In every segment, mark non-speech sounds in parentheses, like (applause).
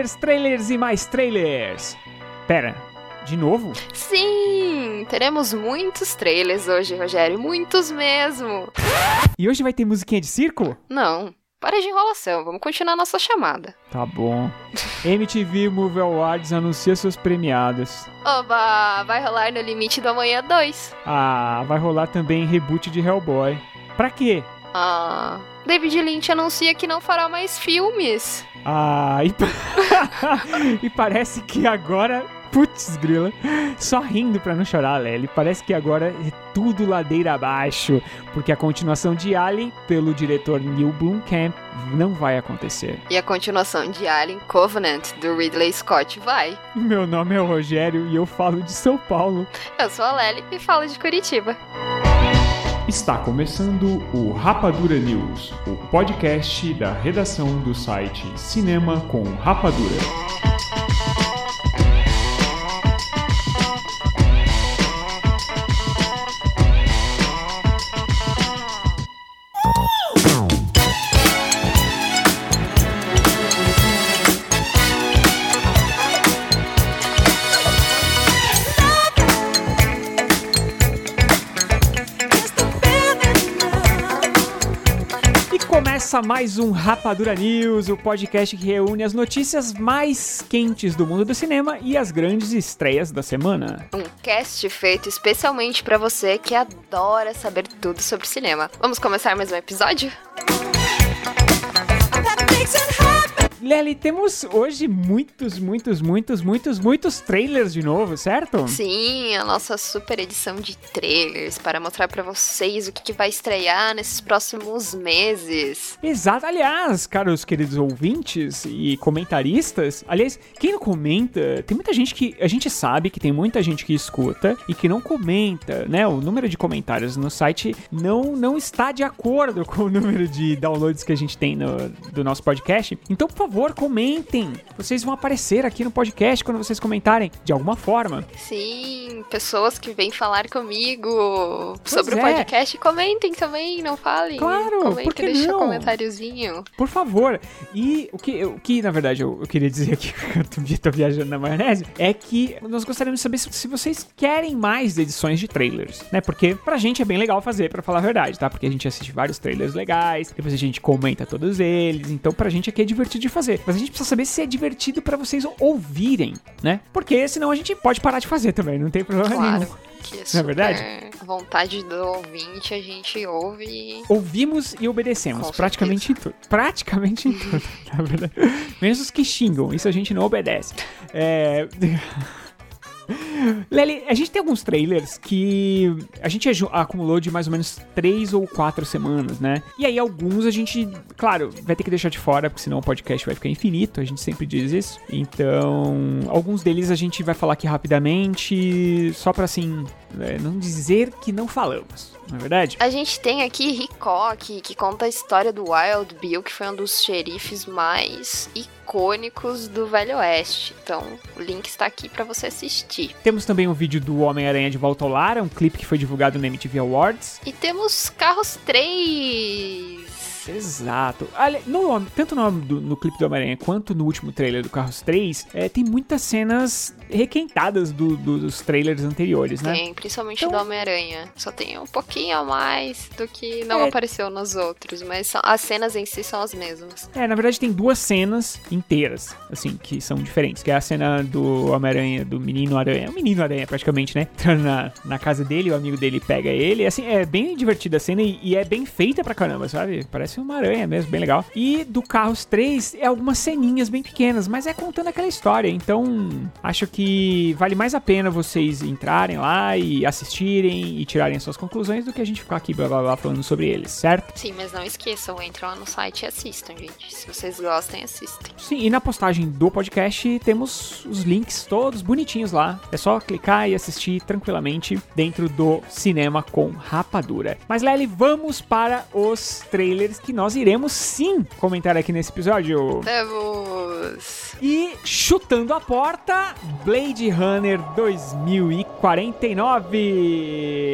Trailers, trailers e mais trailers. Pera, de novo? Sim, teremos muitos trailers hoje, Rogério, muitos mesmo. E hoje vai ter musiquinha de circo? Não, para de enrolação, vamos continuar nossa chamada. Tá bom. (laughs) MTV Movie Awards anuncia seus premiados. Oba, vai rolar no Limite do Amanhã 2. Ah, vai rolar também reboot de Hellboy. Pra quê? Ah, David Lynch anuncia que não fará mais filmes. Ah, e, (laughs) e parece que agora Putz, grila. Só rindo pra não chorar, Lely. Parece que agora é tudo ladeira abaixo, porque a continuação de Alien, pelo diretor Neil Blomkamp, não vai acontecer. E a continuação de Alien Covenant, do Ridley Scott, vai. Meu nome é Rogério e eu falo de São Paulo. Eu sou a Lely e falo de Curitiba. Está começando o Rapadura News, o podcast da redação do site Cinema com Rapadura. Começa mais um Rapadura News, o podcast que reúne as notícias mais quentes do mundo do cinema e as grandes estreias da semana. Um cast feito especialmente para você que adora saber tudo sobre cinema. Vamos começar mais um episódio? Lely, temos hoje muitos, muitos, muitos, muitos, muitos trailers de novo, certo? Sim, a nossa super edição de trailers para mostrar para vocês o que, que, vai estrear nesses próximos meses. Exato. Aliás, caros queridos ouvintes e comentaristas, aliás, quem não comenta, tem muita gente que a gente sabe que tem muita gente que escuta e que não comenta, né? O número de comentários no site não não está de acordo (laughs) com o número de downloads que a gente tem no, do nosso podcast. Então, por favor, favor, comentem. Vocês vão aparecer aqui no podcast quando vocês comentarem, de alguma forma. Sim, pessoas que vêm falar comigo pois sobre é. o podcast, comentem também, não falem. Claro, comentem, por que deixa um comentáriozinho. Por favor. E o que, o que na verdade, eu, eu queria dizer aqui, que (laughs) eu tô viajando na maionese, é que nós gostaríamos de saber se, se vocês querem mais edições de trailers, né? Porque pra gente é bem legal fazer, pra falar a verdade, tá? Porque a gente assiste vários trailers legais, depois a gente comenta todos eles, então pra gente aqui é divertido de fazer fazer. Mas a gente precisa saber se é divertido para vocês ouvirem, né? Porque senão a gente pode parar de fazer também, não tem problema claro. nenhum. Que é é verdade? vontade do ouvinte, a gente ouve. Ouvimos e obedecemos, praticamente em tudo. Praticamente em tudo, (laughs) na verdade. Menos os que xingam, isso a gente não obedece. É. (laughs) (laughs) Lely, a gente tem alguns trailers que a gente acumulou de mais ou menos três ou quatro semanas, né? E aí alguns a gente, claro, vai ter que deixar de fora, porque senão o podcast vai ficar infinito, a gente sempre diz isso. Então, alguns deles a gente vai falar aqui rapidamente, só pra assim, não dizer que não falamos, não é verdade? A gente tem aqui Hickok, que conta a história do Wild Bill, que foi um dos xerifes mais icônicos do Velho Oeste. Então, o link está aqui para você assistir. Temos também um vídeo do Homem-Aranha de Volta ao Lar, um clipe que foi divulgado no MTV Awards. E temos Carros 3. Exato. No, tanto no, do, no clipe do Homem-Aranha quanto no último trailer do Carros 3, é, tem muitas cenas requentadas do, do, dos trailers anteriores, né? Tem, principalmente Então- do Homem-Aranha. Só tem um pouquinho a mais do que não É. apareceu nos outros, mas são- as cenas em si são as mesmas. É, na verdade tem duas cenas inteiras, assim, que são diferentes. Que é a cena do Homem-Aranha, do Menino Aranha. O Menino Aranha, praticamente, né? (laughs) Entrando na, na casa dele, o amigo dele pega ele. Assim, é bem divertida a cena e, e é bem feita pra caramba, sabe? Parece uma aranha mesmo, bem legal. E do Carros 3 é algumas ceninhas bem pequenas, mas é contando aquela história. Então, acho que vale mais a pena vocês entrarem lá e assistirem e tirarem as suas conclusões do que a gente ficar aqui blá blá blá falando sobre eles, certo? Sim, mas não esqueçam, entrem lá no site e assistam, gente. Se vocês gostem, assistem. Sim, e na postagem do podcast temos os links todos bonitinhos lá. É só clicar e assistir tranquilamente dentro do Cinema com Rapadura. Mas, Lely, vamos para os trailers que nós iremos sim comentar aqui nesse episódio. Temos. E chutando a porta, Blade Runner 2049.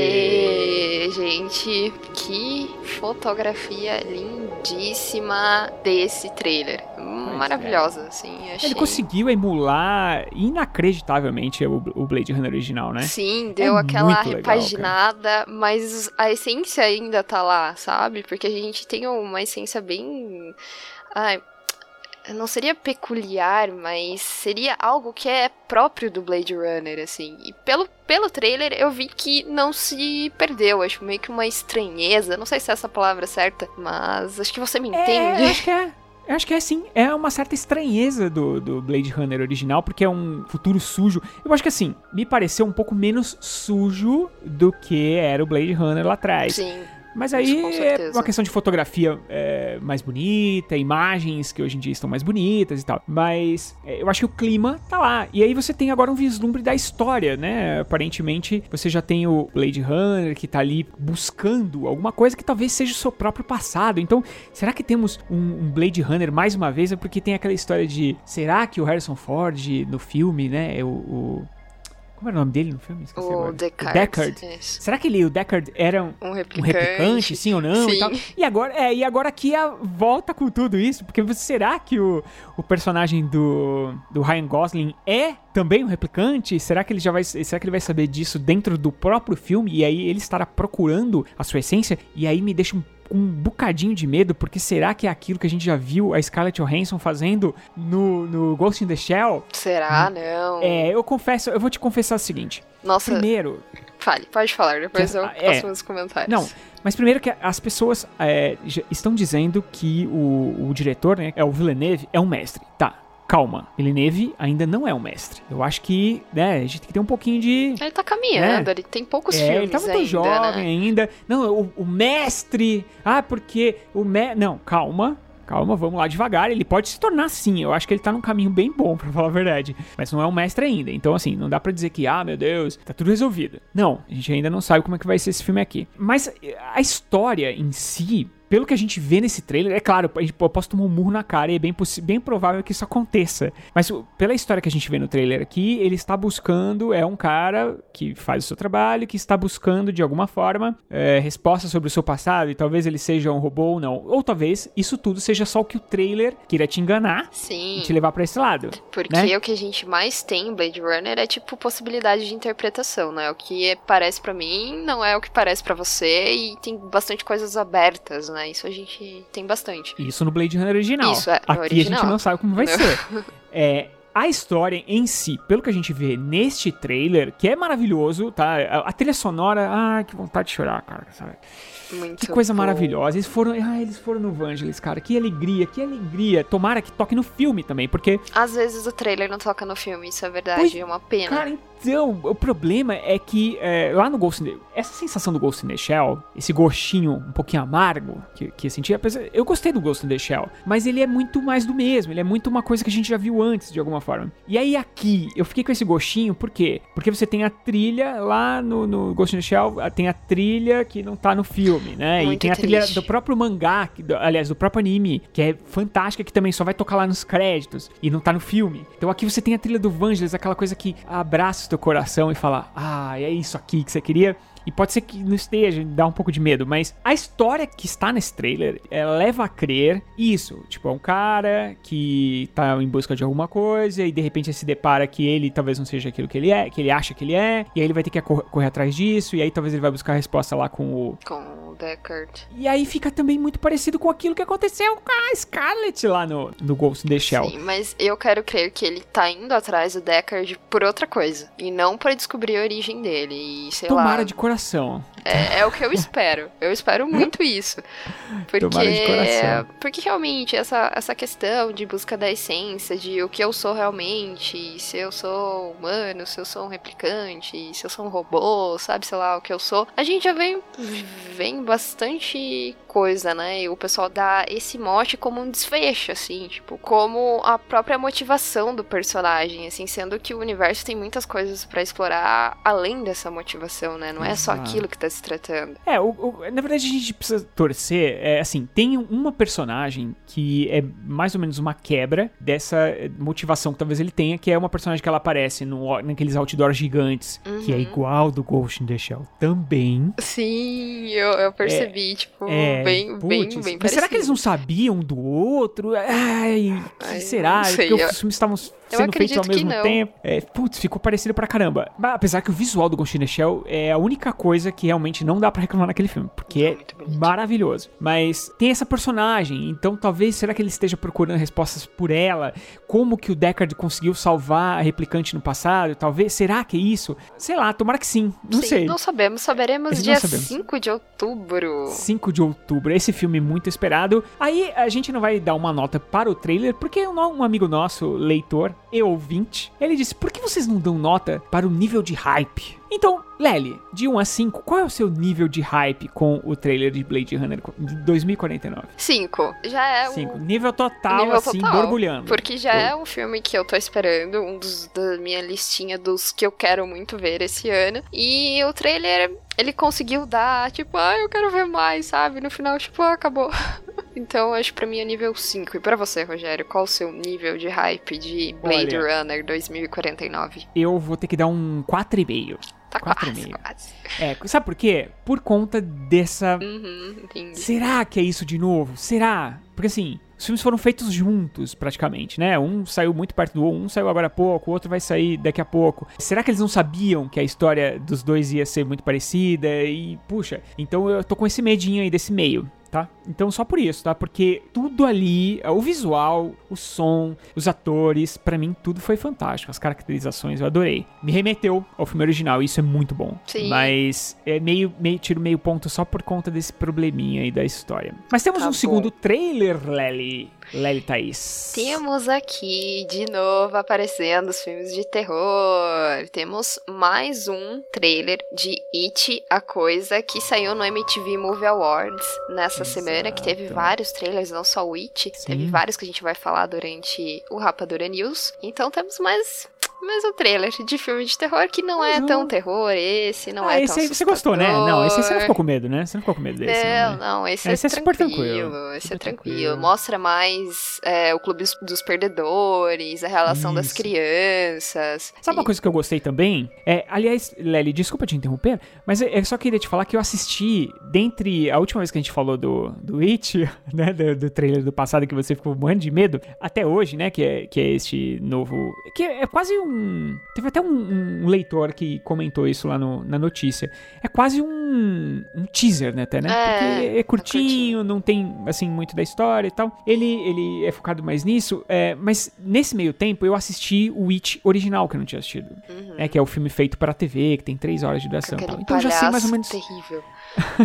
E, gente, que fotografia lindíssima desse trailer. Pois Maravilhosa, assim. Achei... Ele conseguiu emular inacreditavelmente o, o Blade Runner original, né? Sim, deu É aquela muito legal, repaginada, mas a essência ainda tá lá, sabe? Porque a gente tem uma essência bem. Ai, não seria peculiar, mas seria algo que é próprio do Blade Runner, assim. E pelo, pelo trailer eu vi que não se perdeu. Acho meio que uma estranheza. Não sei se é essa palavra certa, mas acho que você me É, entende. acho que é. (laughs) Eu acho que é sim. É uma certa estranheza do, do Blade Runner original, porque é um futuro sujo. Eu acho que assim, me pareceu um pouco menos sujo do que era o Blade Runner lá atrás. Sim. Mas Isso, aí com é uma questão de fotografia é, mais bonita, imagens que hoje em dia estão mais bonitas e tal. Mas é, eu acho que o clima tá lá. E aí você tem agora um vislumbre da história, né? Aparentemente você já tem o Blade Runner que tá ali buscando alguma coisa que talvez seja o seu próprio passado. Então, será que temos um, um Blade Runner mais uma vez? É porque tem aquela história de será que o Harrison Ford no filme, né? é O, o- como era o nome dele no filme? Esqueci O agora. Deckard. Deckard. Será que ele, o Deckard, era um, Um um replicante. replicante, sim ou não e Sim. tal. E agora, é, e agora aqui a volta com tudo isso, porque será que o, o personagem do, do Ryan Gosling é também um replicante? Será que ele já vai, será que ele vai saber disso dentro do próprio filme e aí ele estará procurando a sua essência? E aí me deixa um um bocadinho de medo, porque será que é aquilo que a gente já viu a Scarlett Johansson fazendo no, no Ghost in the Shell? Será? Não. É, eu confesso, eu vou te confessar o seguinte. Nossa, Primeiro, fale, pode falar, depois Que- eu ah, é. faço meus comentários. Não, mas primeiro que as pessoas é, estão dizendo que o, o diretor, né, é o Villeneuve, é um mestre. Tá, calma. Villeneuve ainda não é um mestre. Eu acho que, né, a gente tem que ter um pouquinho de... Ele tá caminhando, ele tem poucos É, filmes ele tá muito ainda, jovem né? ainda. Não, o, o mestre... Ah, porque o me... Não, calma. Calma, vamos lá devagar. Ele pode se tornar sim. Eu acho que ele tá num caminho bem bom, (laughs) pra falar a verdade. Mas não é um mestre ainda. Então, assim, não dá pra dizer que, ah, meu Deus, tá tudo resolvido. Não, a gente ainda não sabe como é que vai ser esse filme aqui. Mas a história em si. Pelo que a gente vê nesse trailer, é claro, a gente- eu posso tomar um murro na cara e é bem, bem provável que isso aconteça. Mas pela história que a gente vê no trailer aqui, ele está buscando, é um cara que faz o seu trabalho, que está buscando de alguma forma é, respostas sobre o seu passado e talvez ele seja um robô ou não. Ou talvez isso tudo seja só o que o trailer queira te enganar Sim, e te levar pra esse lado. porque né? o que a gente mais tem em Blade Runner é tipo possibilidade de interpretação, né? O que é- parece pra mim não é o que parece pra você e tem bastante coisas abertas, né? Isso a gente tem bastante. Isso no Blade Runner original. Isso, é, Aqui a original. gente não sabe como vai Não. ser. (laughs) É, a história em si, pelo que a gente vê neste trailer, que é maravilhoso, tá? A, a trilha sonora, ah, que vontade de chorar, cara, sabe? Muito Que coisa bom. maravilhosa. Eles foram, ah, eles foram no Vangelis, cara. Que alegria, que alegria. Tomara que toque no filme também, porque Às vezes o trailer não toca no filme, isso é verdade, Pois- é uma pena. Cara, então, o problema é que é, lá no Ghost in the... Essa sensação do Ghost in the Shell, esse gostinho um pouquinho amargo que, que eu senti, apesar, eu gostei do Ghost in the Shell, mas ele é muito mais do mesmo, ele é muito uma coisa que a gente já viu antes, de alguma forma. E aí aqui, eu fiquei com esse gostinho, por quê? Porque você tem a trilha lá no, no Ghost in the Shell, tem a trilha que não tá no filme, né? e Muito tem a trilha triste. do próprio mangá, que- aliás, do próprio anime, que é fantástica, que também só vai tocar lá nos créditos e não tá no filme. Então aqui você tem a trilha do Vangelis, aquela coisa que abraça o teu coração e fala: Ah, é isso aqui que você queria. E pode ser que não esteja, dá um pouco de medo, mas a história que está nesse trailer leva a crer isso. Tipo, é um cara que tá em busca de alguma coisa e de repente se depara que ele talvez não seja aquilo que ele é, que ele acha que ele é, e aí ele vai ter que cor- correr atrás disso, e aí talvez ele vai buscar a resposta lá com o, Com o Deckard. e aí fica também muito parecido com aquilo que aconteceu com a Scarlett lá no, no Ghost in the Shell. Sim, mas eu quero crer que ele tá indo atrás do Deckard por outra coisa. E não pra descobrir a origem dele. E sei Tomara lá. de coração. É, é o que eu espero. Eu espero (laughs) muito isso. Porque, Tomara de coração. porque realmente essa, essa questão de busca da essência, de o que eu sou realmente, se eu sou humano, se eu sou um replicante, se eu sou um robô, sabe, sei lá, o que eu sou. A gente já vem, vem bastante coisa, né? E o pessoal dá esse mote como um desfecho, assim, tipo, como a própria motivação do personagem, assim, sendo que o universo tem muitas coisas pra explorar além dessa motivação, né? Não é só aquilo que tá se tratando. É, o- o- na verdade a gente precisa torcer. É, assim, tem uma personagem que é mais ou menos uma quebra dessa motivação que talvez ele tenha, que é uma personagem que ela aparece no, naqueles outdoors gigantes, que é Uhum. igual do Ghost in the Shell também. Sim, eu, eu percebi, tipo. É, bem, putz, bem, bem mas será que eles não parecido. sabiam do outro? Ai, que Ai, será? sei, Porque os filmes estavam sendo feitos acredito ao que mesmo não. tempo. É, putz, ficou parecido pra caramba. Mas, apesar que o visual do Ghost in the Shell é a única coisa que realmente não dá pra reclamar naquele filme, porque é muito bonito. maravilhoso. Mas tem essa personagem, então talvez será que ele esteja procurando respostas por ela? Como que o Deckard conseguiu salvar a replicante no passado? Talvez, será que é isso? Sei lá, tomara que sim. Não Sim, sei. Não sabemos, saberemos dia sabemos. 5 de outubro. 5 de outubro, esse filme muito esperado. Aí a gente não vai dar uma nota para o trailer, porque um, um amigo nosso, leitor e ouvinte, ele disse: por que vocês não dão nota para o nível de hype? Então, Lely, de 1 a 5, qual é o seu nível de hype com o trailer de Blade Runner de 2049? 5. Já é 5. um Nível total, nível assim, total. borbulhando. Porque já é um filme que eu tô esperando, um dos da minha listinha dos que eu quero muito ver esse ano. E o trailer, ele conseguiu dar, tipo, ah, eu quero ver mais, sabe? No final, tipo, ah, acabou. (laughs) então, acho que pra mim é nível 5. E pra você, Rogério, qual o seu nível de hype de Blade Olha. Runner 2049? Eu vou ter que dar um 4,5. Tá Quatro e quase, meio. quase. É, sabe por quê? Por conta dessa Uhum, entendi. Será que é isso de novo? Será? Porque assim, os filmes foram feitos juntos, praticamente, né? Um saiu muito perto do outro, um saiu agora há pouco, o outro vai sair daqui a pouco. Será que eles não sabiam que a história dos dois ia ser muito parecida? E, puxa, então eu tô com esse medinho aí desse meio. Tá? Então só por isso, tá? Porque tudo ali, o visual, o som, os atores, pra mim tudo foi fantástico. As caracterizações eu adorei. Me remeteu ao filme original, e isso é muito bom. Sim. Mas é meio, meio tiro meio ponto só por conta desse probleminha aí da história. Mas temos Tá um bom. segundo trailer, Lely. Lely Thaís. Temos aqui de novo aparecendo os filmes de terror. Temos mais um trailer de It, a coisa que saiu no MTV Movie Awards nessa semana, que teve vários trailers, não só o It, Sim. teve vários que a gente vai falar durante o Rapadura News. Então temos mais mais um trailer de filme de terror que não é um. tão terror esse, não ah, é esse tão aí você gostou, né? Não, esse aí você não ficou com medo, né? Você não ficou com medo desse, Não, não, né? não, esse, Esse é, é super tranquilo. tranquilo, Esse é tranquilo. tranquilo. Mostra mais é, o clube dos, perdedores, a relação das Isso. crianças. Sabe uma coisa que eu gostei também? É, aliás, Lely, desculpa te interromper, mas eu só queria te falar que eu assisti, dentre a última vez que a gente falou do, do It, (laughs) né, do, do trailer do passado que você ficou morrendo de medo, até hoje, né, que é, que é este novo... Que é, é quase um... Teve até um, um leitor que comentou isso lá no- na notícia. É quase um, um teaser, né, até, né? É, Porque é curtinho, curtinho. não tem, assim, muito da história e tal. Ele, ele é focado mais nisso, é, mas nesse meio tempo eu assisti o It original, que eu não tinha assistido. Uhum. né, que é o filme feito para TV, que tem três horas de duração. e tal. Então eu já sei mais ou menos. terrível.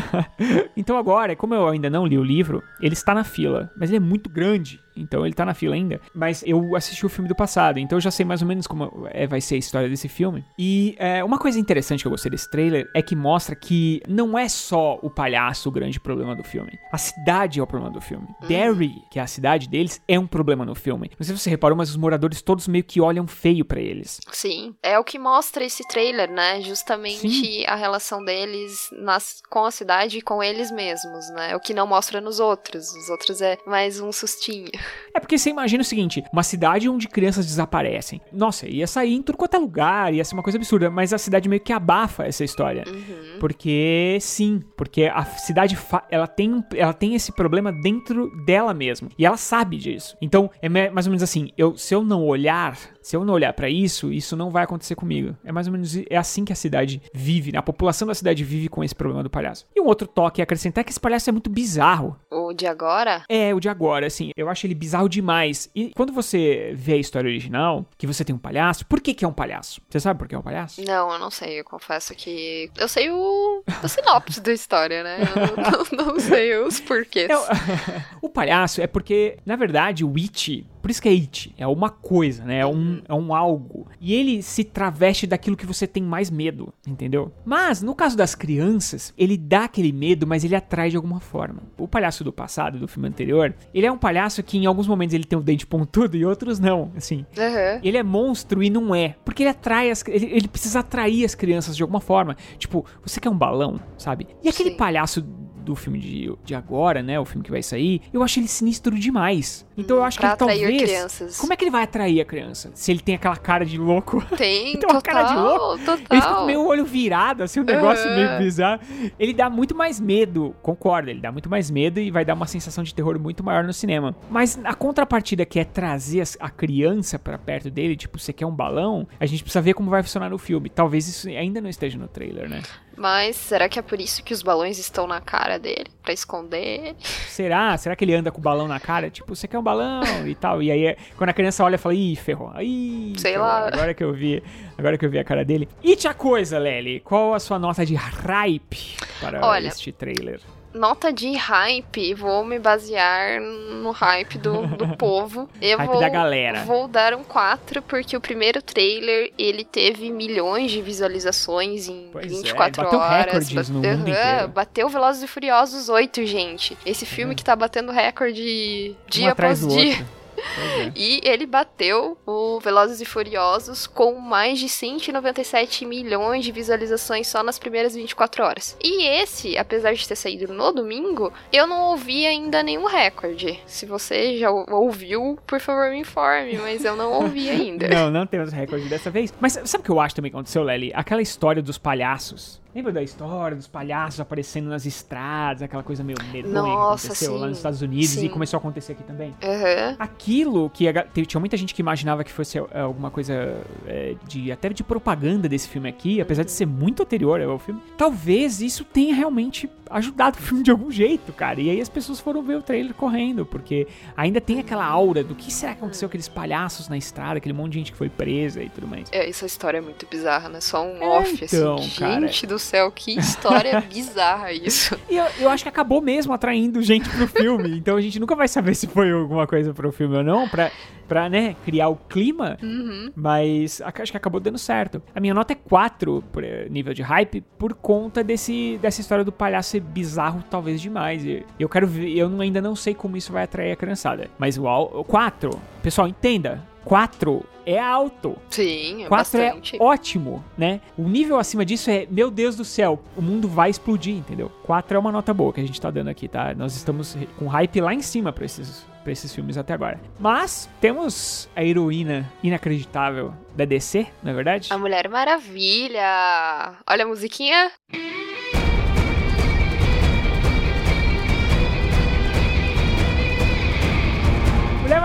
(laughs) então agora, como eu ainda não li o livro, ele está na fila, mas ele é muito grande, então ele tá na fila ainda. Mas eu assisti o filme do passado, então eu já sei mais ou menos como é, vai ser a história desse filme. E é, uma coisa interessante que eu gostei desse trailer é que mostra que não é só o palhaço o grande problema do filme. A cidade é o problema do filme. Derry, que é a cidade deles, é um problema no filme. Não sei se você reparou, mas os moradores todos meio que olham feio pra eles. Sim, é o que mostra esse trailer, né? Justamente Sim. a relação deles nas, com a cidade e com eles mesmos, né? O que não mostra nos outros. Os outros é mais um sustinho. É porque você imagina o seguinte: uma cidade onde crianças desaparecem. Nossa, ia sair em tudo quanto é lugar, ia ser uma coisa absurda, mas a cidade meio que abafa essa história. Uhum. Porque sim, porque a cidade ela tem, ela tem esse problema dentro dela mesma. E ela sabe disso. Então, é mais ou menos assim, eu, se eu não olhar, se eu não olhar pra isso, isso não vai acontecer comigo. É mais ou menos é assim que a cidade vive, né? A população da cidade vive com esse problema do palhaço. E um outro toque a acrescentar é que esse palhaço é muito bizarro. O de agora, É, o de agora, assim, eu acho ele bizarro demais. E quando você vê a história original, que você tem um palhaço, por que que é um palhaço? Você sabe por que é um palhaço? Não, eu não sei. Eu confesso que. Eu sei o, o sinopse da história, né? Eu não, (laughs) não sei os porquês. É, (laughs) o- palhaço é porque, na verdade, o It, por isso que é It, é uma coisa, né? É um, é um algo. E ele se traveste daquilo que você tem mais medo, entendeu? Mas, no caso das crianças, ele dá aquele medo, mas ele atrai de alguma forma. O palhaço do passado, do filme anterior, ele é um palhaço que em alguns momentos ele tem o dente pontudo e outros não, assim. Aham. Ele é monstro e não é. Porque ele atrai as. Ele, ele precisa atrair as crianças de alguma forma. Tipo, você quer um balão, sabe? E aquele Sim. palhaço do filme de, de agora, né? O filme que vai sair, eu acho ele sinistro demais. Então eu acho pra que ele atrair talvez. crianças. Como é que ele vai atrair a criança? Se ele tem aquela cara de louco. (laughs) Tem, Tem uma total, cara de louco. Ele fica com total. meio olho virado, assim, um negócio Aham. meio bizarro. Ele dá muito mais medo, concordo, ele dá muito mais medo e vai dar uma sensação de terror muito maior no cinema. Mas a contrapartida que é trazer a criança pra perto dele, tipo, você quer um balão, a gente precisa ver como vai funcionar no filme. Talvez isso ainda não esteja no trailer, né? Mas será que é por isso que os balões estão na cara dele? Pra esconder? Será? Será que ele anda com o balão na cara? Tipo, você quer um balão e tal. E aí, quando a criança olha, fala, ih, ferrou. Ih, Sei ferrou. lá. Agora que eu vi, agora que eu vi a cara dele. E tia coisa, Lely, qual a sua nota de hype para Olha, este trailer? Nota de hype, vou me basear no hype do, do (laughs) povo. Eu Hype vou, da galera. Vou dar um 4, porque o primeiro trailer, ele teve milhões de visualizações em Pois é, 24 bateu horas. recordes no mundo inteiro. Bateu Velozes e Furiosos 8, gente. Esse filme que tá batendo recorde dia um após dia. (laughs) é. E ele bateu o Velozes e Furiosos com mais de 197 milhões de visualizações só nas primeiras 24 horas. E esse, apesar de ter saído no domingo, eu não ouvi ainda nenhum recorde. Se você já ou- ouviu, por favor me informe, mas eu não ouvi (laughs) ainda. Não, não temos recorde dessa vez. Mas sabe o que eu acho também que aconteceu, Lely? Aquela história dos palhaços. Lembra da história dos palhaços aparecendo nas estradas, aquela coisa meio medonha que aconteceu lá sim, nos Estados Unidos sim. e começou a acontecer aqui também? Aham. Aquilo que a tinha muita gente que imaginava que fosse é, alguma coisa é, de até de propaganda desse filme aqui, apesar de ser muito anterior ao filme, talvez isso tenha realmente ajudado o filme de algum jeito, cara. E aí as pessoas foram ver o trailer correndo, porque ainda tem aquela aura do que será que aconteceu com aqueles palhaços na estrada, aquele monte de gente que foi presa e tudo mais. É, essa história é muito bizarra, né? Só um É, off, então, assim. cara. Gente do céu, que história (laughs) bizarra isso. E eu, eu acho que acabou mesmo atraindo gente pro filme. (laughs) Então a gente nunca vai saber se foi alguma coisa pro filme ou não, pra, pra né, criar o clima. Uhum. Mas ac- acho que acabou dando certo. A minha nota é 4 por eh, nível de hype por conta desse, dessa história do palhaço ser bizarro, talvez demais. E Eu quero ver, eu ainda não sei como isso vai atrair a criançada. Mas o 4, pessoal, entenda. 4 é alto. Sim, é 4 é bastante. ótimo, né? O nível acima disso é, meu Deus do céu, o mundo vai explodir, entendeu? 4 é uma nota boa que a gente tá dando aqui, tá? Nós estamos com hype lá em cima pra esses, pra esses filmes até agora. Mas temos a heroína inacreditável da DC, não é verdade? A Mulher Maravilha! Olha a musiquinha. Mulher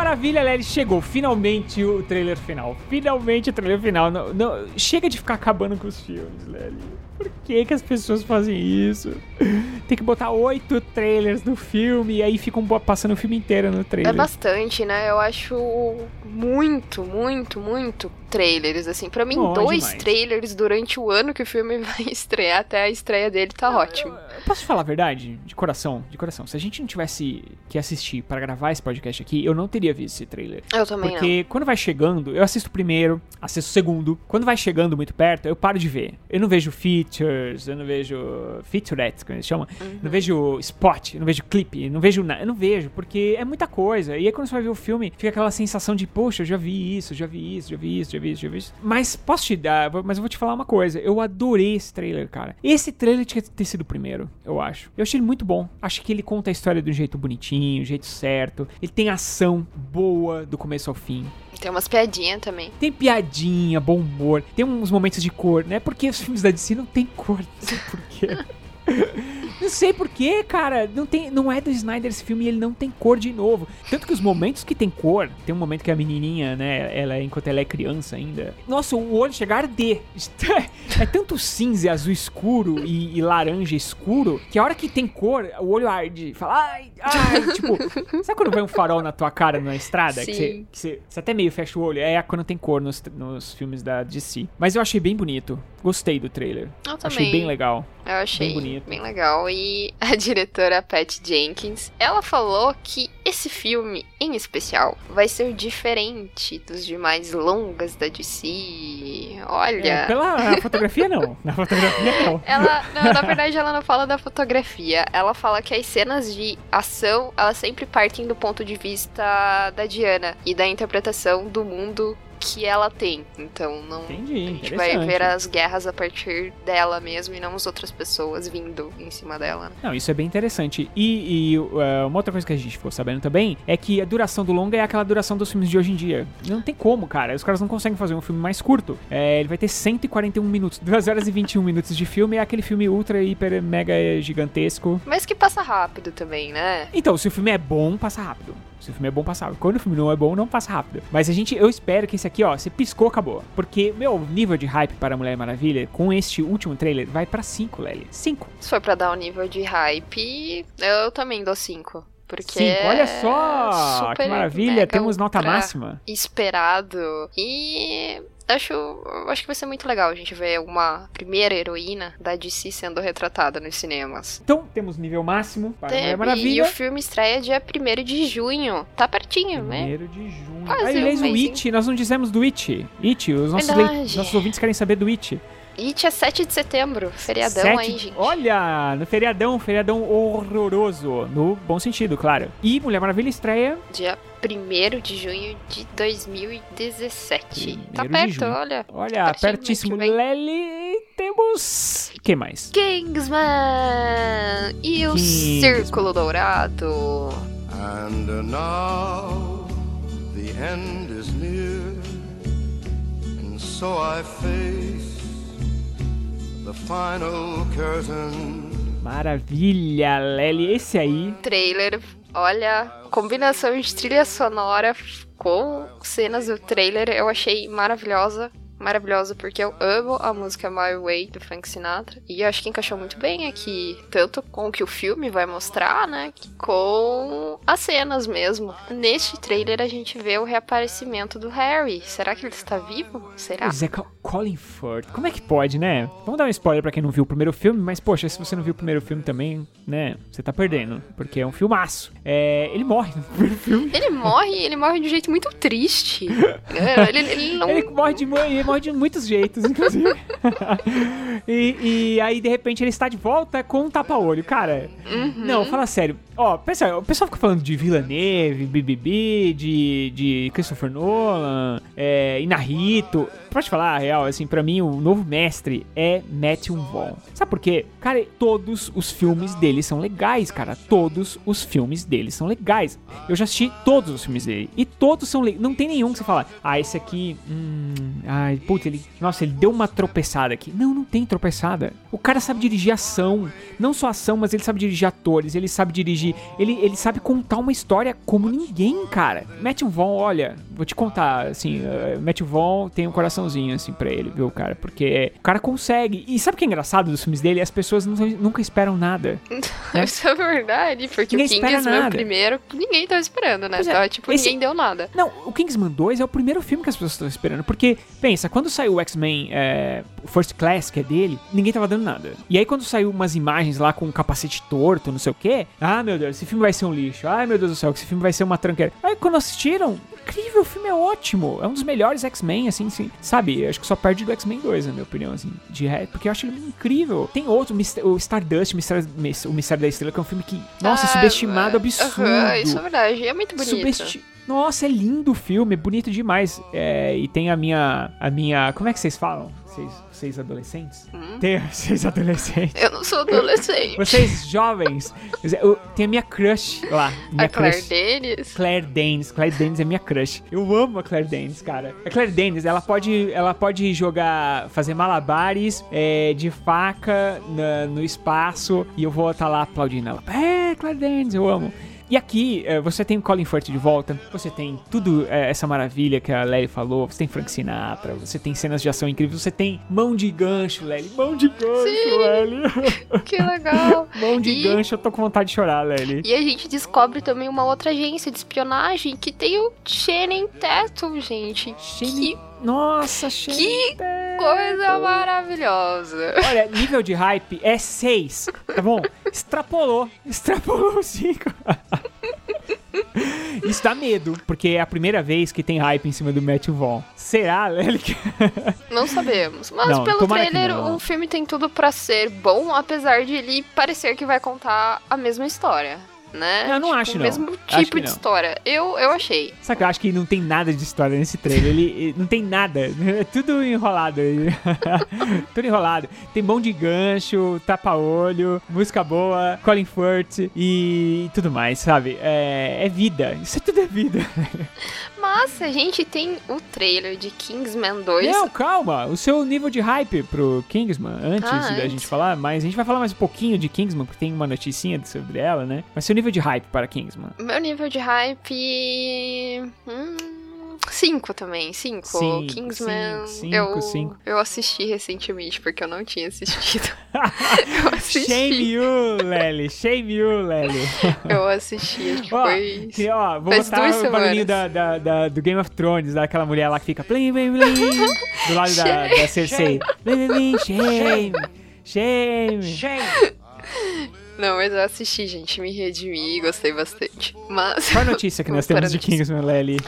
Maravilha, Lely, chegou. Finalmente o trailer final. Finalmente o trailer final. Não, não- chega de ficar acabando com os filmes, Lely. Por que, que as pessoas fazem isso? Tem que botar oito trailers no filme e aí ficam passando o filme inteiro no É trailer. bastante, né? Eu acho muito, muito, muito trailers, assim. Pra mim, Bom, dois demais. trailers durante o ano que o filme (laughs) vai estrear, até a estreia dele tá ótimo. Eu Posso te falar a verdade? De coração, de coração. Se a gente não tivesse que assistir pra gravar esse podcast aqui, eu não teria visto esse trailer. Eu também não. Porque quando vai chegando, eu assisto o primeiro, assisto o segundo. Quando vai chegando muito perto, eu paro de ver. Eu não vejo features, eu não vejo featurettes, como eles chamam. Uhum. Não vejo spot, eu não vejo clipe, eu não vejo nada. Eu não vejo, porque é muita coisa. E aí quando você vai ver o filme, fica aquela sensação de, poxa, eu já vi isso, já vi isso, já vi isso, já vi isso, já vi isso. Mas posso te dar, mas eu vou te falar uma coisa. Eu adorei esse trailer, cara. Esse trailer tinha que ter sido o primeiro, eu acho. Eu achei ele muito bom. Acho que ele conta a história de um jeito bonitinho, do jeito certo. Ele tem ação boa do começo ao fim. Tem umas piadinhas também. Tem piadinha, bom humor, tem uns momentos de cor, né? Porque os filmes da DC não tem cor, não sei porquê. (laughs) Não sei porquê, cara. Não, tem, não é do Snyder esse filme e ele não tem cor de novo. Tanto que os momentos que tem cor, tem um momento que a menininha, né, ela, enquanto ela é criança ainda. Nossa, o olho chega a arder. (laughs) É tanto cinza, azul escuro e, e laranja escuro que a hora que tem cor, o olho arde. Fala, ai, ai. (laughs) tipo, sabe quando vai um farol na tua cara na estrada? Que, você, Sim. que você, você até meio fecha o olho. É quando tem cor nos, nos filmes da DC. Mas eu achei bem bonito. Gostei do trailer. Eu também. Achei bem legal. Eu achei Bem bem, legal. E (laughs) a diretora Pat Jenkins, ela falou que esse filme, em especial, vai ser diferente dos demais longas da DC. Olha. É, pela fotografia, não. (laughs) Na fotografia, não. Ela, não, na verdade, ela não fala da fotografia. Ela fala que as cenas de ação, elas sempre partem do ponto de vista da Diana e da interpretação do mundo que ela tem. Então não. Entendi, A gente vai ver as guerras a partir dela mesmo e não as outras pessoas vindo em cima dela. Né? Não, isso é bem interessante. E, e, uh, uma outra coisa que a gente ficou sabendo também é que a duração do longa é aquela duração dos filmes de hoje em dia. Não tem como, cara. Os caras não conseguem fazer um filme mais curto. É, ele vai ter 141 minutos, 2 horas e 21 minutos de filme. É aquele filme ultra, hiper, mega gigantesco. Mas que passa rápido também, né? Então, se o filme é bom, passa rápido. Se o filme é bom, passa rápido. Quando o filme não é bom, não passa rápido. Mas a gente, eu espero que esse aqui, ó, você piscou, acabou. Porque, meu, nível de hype para Mulher Maravilha, com este último trailer, vai pra 5, Lely. 5. Se for pra dar um nível de hype, eu também dou 5. Porque 5, olha só! super Que maravilha, temos nota máxima. Esperado. E acho, acho que vai ser muito legal a gente ver uma primeira heroína da DC sendo retratada nos cinemas. Então, temos nível máximo para Tem- Mulher e o Maravilha. filme estreia dia 1 de junho. Tá pertinho, né? Primeiro de junho. Quase Ah, aliás, um o It, nós não dizemos do It. It, os nossos, leit- nossos ouvintes querem saber do It. It é 7 de setembro, feriadão Sete- aí, gente. Olha, no feriadão, feriadão horroroso. No bom sentido, claro. E Mulher Maravilha estreia. Dia 1 de junho de 2017. tá Primeiro de perto, olha. Olha, Pertinho, pertíssimo. Lely, temos. O que mais? Kingsman! E o Kingsman. Círculo Dourado. And now the end is near, and so I face the final curtain. Maravilha, Lely. Esse aí. Trailer, olha, combinação de trilha sonora com cenas do trailer eu achei maravilhosa. Maravilhosa porque eu amo a música My Way do Frank Sinatra. E eu acho que encaixou muito bem aqui, tanto com o que o filme vai mostrar, né? que Com as cenas mesmo. Neste trailer a gente vê o reaparecimento do Harry. Será que ele está vivo? Será? Zé Co- Colin Firth. Como é que pode, né? Vamos dar um spoiler pra quem não viu o primeiro filme, mas poxa, se você não viu o primeiro filme também, né? Você tá perdendo, porque é um filmaço. É, ele morre no (laughs) primeiro filme. Ele morre, ele morre de um jeito muito triste. (laughs) É, ele, ele não. Ele morre de, ele morre de muitos jeitos, inclusive. (laughs) e, e aí, de repente, ele está de volta com um tapa-olho. Cara, Uhum. não, fala sério. Ó, pessoal, o pessoal fica falando de Villeneuve, BBB, de, de Christopher Nolan, é, Inarito. Pode falar a real, assim, pra mim, o novo mestre é Matthew Vaughn. Sabe por quê? Cara, todos os filmes dele são legais, cara. Todos os filmes dele são legais. Eu já assisti todos os filmes dele. E todos são legais. Não tem nenhum que você fala, ah, esse aqui. Hum. Ai, putz, ele. Nossa, ele deu uma tropeçada aqui. Não, não tem tropeçada. O cara sabe dirigir ação. Não só ação, mas ele sabe dirigir atores. Ele sabe dirigir. Ele, ele sabe contar uma história como ninguém, cara. Matthew Vaughn, olha, vou te contar, assim. Uh, Matthew Vaughn tem um coraçãozinho, assim, pra ele, viu, cara? Porque o cara consegue. E sabe o que é engraçado dos filmes dele? As pessoas não- nunca esperam nada. né? (laughs) Isso é verdade, porque Ninguém o Kingsman nada. primeiro, ninguém tava esperando, né? É, Tava, tipo, esse- ninguém deu nada. Não, o Kingsman 2 é o primeiro filme que as pessoas estão esperando. Porque, pensa, quando saiu o X-Men é, o First Class, que é dele, ninguém tava dando nada. E aí, quando saiu umas imagens lá com um capacete torto, não sei o quê, ah, meu Deus, esse filme vai ser um lixo. Ai, meu Deus do céu, esse filme vai ser uma tranqueira. Aí, quando assistiram, incrível, o filme é ótimo. É um dos melhores X-Men, assim, sim. Sabe? Acho que só perde do X-Men 2, na minha opinião, assim. De re... Porque eu acho ele incrível. Tem outro, o o Stardust, o Mistério, o Mistério da Estrela, que é um filme que, nossa, Ah, subestimado, é. absurdo. Aham, isso é verdade. É muito bonito. Subesti- Nossa, é lindo o filme, é bonito demais. É, e tem a minha. A minha. Como é que vocês falam? Vocês, vocês adolescentes? Hum? Tem vocês (laughs) adolescentes. Eu não sou adolescente. Vocês jovens. Eu, tem a minha crush lá. Minha a Claire crush. Denis. Claire Danes, Claire Danes é minha crush. Eu amo a Claire Danes, cara. A Claire Danes, ela pode, ela pode jogar, fazer malabares é, de faca na- no espaço e eu vou estar lá aplaudindo ela. É, Claire Danes, eu amo. E aqui, é, você tem o Colin Firth de volta, você tem tudo é, essa maravilha que a Lely falou, você tem Frank Sinatra, você tem cenas de ação incríveis, você tem mão de gancho, Lely, mão de gancho, Sim. Lely. (laughs) Que legal. (laughs) mão de E- gancho, eu tô com vontade de chorar, Lely. E a gente descobre também uma outra agência de espionagem que tem o Channing Tatum, gente. Channing- Nossa, Channing Que coisa maravilhosa. Olha, nível de hype é 6, tá bom? Extrapolou, extrapolou (laughs) 5. Isso dá medo, porque é a primeira vez que tem hype em cima do Matthew Vaughn. Será, que- Não sabemos. Mas Não, pelo trailer, o filme tem tudo pra ser bom, apesar de ele parecer que vai contar a mesma história. Né? Eu não Tipo, acho, o não. mesmo Acho tipo de não. história. Eu, eu achei. Sabe que eu acho que não tem nada de história nesse trailer. Ele ele não tem nada. (laughs) É tudo enrolado aí. (laughs) tudo enrolado. Tem mão de gancho, tapa-olho, música boa, Colin Firth e tudo mais, sabe? É, é vida. Isso tudo é vida. (laughs) Mas a gente tem o trailer de Kingsman 2. Não, calma. O seu nível de hype pro Kingsman, antes Ah, da antes. gente falar, mas a gente vai falar mais um pouquinho de Kingsman, porque tem uma noticinha sobre ela, né? Mas seu nível de hype para Kingsman. Meu nível de hype. Hum. 5 também, 5. Cinco, Kingsman. cinco, eu, cinco, cinco. eu assisti recentemente, porque eu não tinha assistido. (laughs) eu assisti. Shame you, Lely. Shame you, Lely. Eu assisti, acho que Ó, foi. que, ó, vou faz botar o barulhinho semanas. da, da, da- do Game of Thrones, daquela mulher lá que fica blim, blim, blim, do lado da, da Cersei. Blim, blim, blim, shame, shame. (laughs) Não, mas eu assisti, gente. Me redimi e gostei bastante. Mas. Qual a notícia que (laughs) nós temos de. Kingsman, Lely?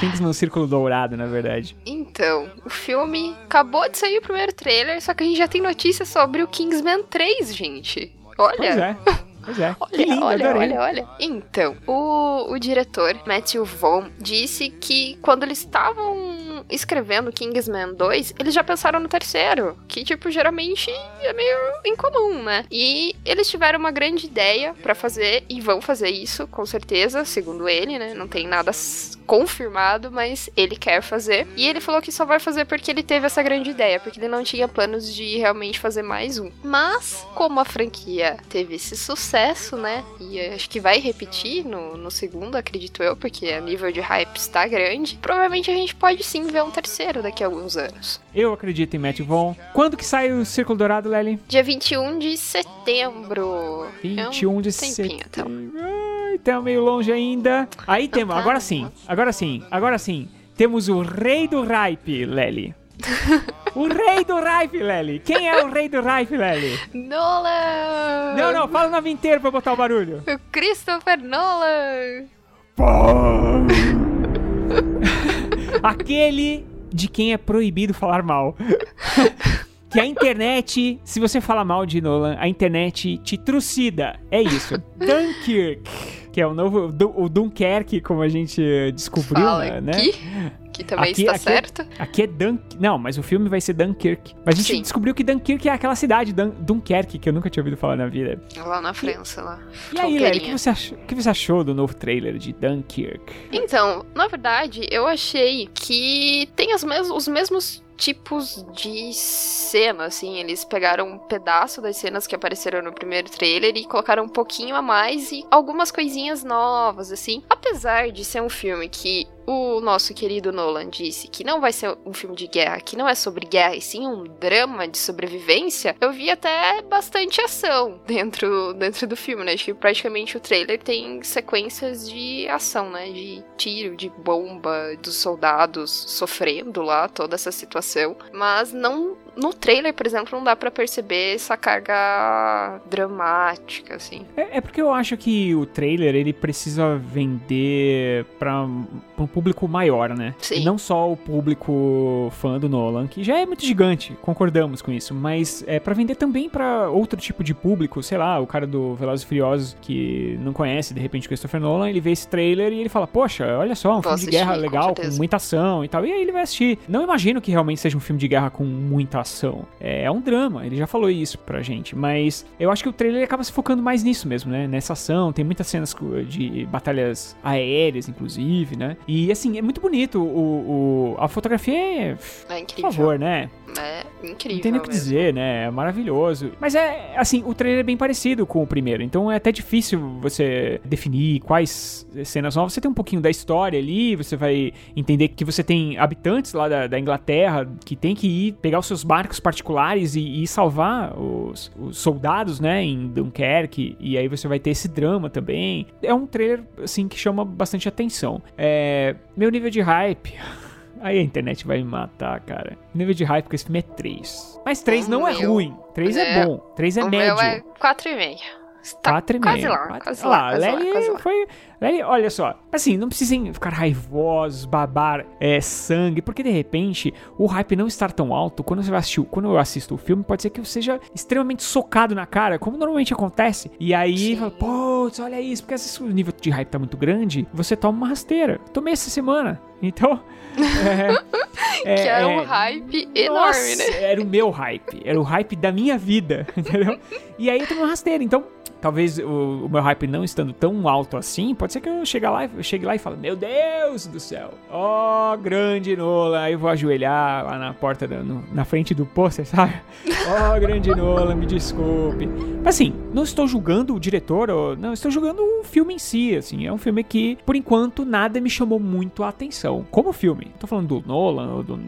Kingsman Círculo Dourado, na verdade. Então, o filme acabou de sair o primeiro trailer, só que a gente já tem notícia sobre o Kingsman 3, gente. Olha. Pois é, pois é. (laughs) Olha, lindo, olha, adorei. olha, olha. Então, o, o diretor, Matthew Vaughn, disse que quando eles estavam escrevendo Kingsman 2, eles já pensaram no terceiro, que, tipo, geralmente é meio incomum, né? E eles tiveram uma grande ideia pra fazer, e vão fazer isso, com certeza, segundo ele, né? Não tem nada confirmado, mas ele quer fazer. E ele falou que só vai fazer porque ele teve essa grande ideia, porque ele não tinha planos de realmente fazer mais um. Mas, como a franquia teve esse sucesso, né? E acho que vai repetir no, no segundo, acredito eu, porque a nível de hype está grande. Provavelmente a gente pode sim ver um terceiro daqui a alguns anos. Eu acredito em Matt Vaughn. Quando que sai o Círculo Dourado, Lely? Dia 21 de setembro. 21 de É um então. setembro. Ai, tá meio longe ainda. Aí temos, tá. agora sim, agora sim, agora sim. Temos o rei do hype, Lely. (laughs) o rei do hype, Lely. Quem é o rei do hype, Lely? Nolan! Não, não, fala o nome inteiro pra botar o barulho. O Christopher Nolan! (laughs) Aquele de quem é proibido falar mal. (laughs) que a internet, se você fala mal de Nolan, a internet te trucida. É isso. Dunkirk, que é o novo o Dunkerque, como a gente descobriu, Fala né? aqui, que também Aqui- está aqui- certo. Aqui é Dunk... Não, mas o filme vai ser Dunkirk. Mas a gente Sim. descobriu que Dunkirk é aquela cidade, Dun... Dunkerque, que eu nunca tinha ouvido falar na vida. Lá na França, lá. E aí, Lely, o que você, achou, o que você achou do novo trailer de Dunkirk? Então, na verdade, eu achei que tem mes os mesmos tipos de cena, assim. Eles pegaram um pedaço das cenas que apareceram no primeiro trailer e colocaram um pouquinho a mais e algumas coisinhas novas, assim. Apesar de ser um filme que o nosso querido Nolan disse que não vai ser um filme de guerra, que não é sobre guerra, e sim um drama de sobrevivência, eu vi até bastante ação dentro, dentro do filme, né? Acho que praticamente o trailer tem sequências de ação, né? De tiro, de bomba, dos soldados sofrendo lá toda essa situação. Mas não. No trailer, por exemplo, não dá pra perceber essa carga dramática, assim. É, é porque eu acho que o trailer ele precisa vender pra, pra um público maior, né? Sim. E não só o público fã do Nolan, que já é muito gigante, concordamos com isso, mas é para vender também pra outro tipo de público, sei lá, o cara do Velozes e Furiosos que não conhece de repente Christopher Nolan, ele vê esse trailer e ele fala: "Poxa, olha só, um Vou filme de assistir, guerra com legal, com, certeza. muita ação e tal". E aí ele vai assistir. Não imagino que realmente seja um filme de guerra com muita É, é um drama, ele já falou isso pra gente, mas eu acho que o trailer acaba se focando mais nisso mesmo, né? Nessa ação, tem muitas cenas de batalhas aéreas, inclusive, né? E assim, é muito bonito. O, o- a fotografia é. É Por incrível. favor, né? É incrível. Não tem nem o que mesmo. dizer, né? É maravilhoso. Mas é, assim, o trailer é bem parecido com o primeiro. Então é até difícil você definir quais cenas novas. Você tem um pouquinho da história ali, você vai entender que você tem habitantes lá da, da Inglaterra que tem que ir pegar os seus barcos particulares e, e salvar os, os soldados, né? Em Dunkerque. E aí você vai ter esse drama também. É um trailer, assim, que chama bastante atenção. É, meu nível de hype. (laughs) Aí a internet vai me matar, cara. O nível de hype com esse filme é 3. Mas 3 O não é meu ruim. 3 é, é- bom. 3 é o médio. meu é 4,5. Tá Quatro e quase lá, quase lá, quase lá, quase lá. foi. Lely, olha só. Assim, não precisem ficar raivosos, babar é, sangue, porque de repente o hype não estar tão alto. Quando você vai assistir, quando eu assisto o filme, pode ser que eu seja extremamente socado na cara, como normalmente acontece. E aí, fala, putz, olha isso, porque se o nível de hype tá muito grande, você toma uma rasteira. Tomei essa semana. Então. (laughs) É, que era é, um hype enorme, nossa, né? Era o meu hype. Era o hype da minha vida, (laughs) entendeu? E aí eu tomei uma rasteira. Então, talvez o, o meu hype não estando tão alto assim, pode ser que eu chegue lá, eu chegue lá e fale, meu Deus do céu, ó grande Nolan. Aí eu vou ajoelhar lá na porta, da- no- na frente do pôster, (laughs) sabe? Ó grande Nolan, me desculpe. Assim, não estou julgando o diretor, ou, não, estou julgando o filme em si, assim. É um filme que, por enquanto, nada me chamou muito a atenção. Como filme. Tô falando do Nolan, ou do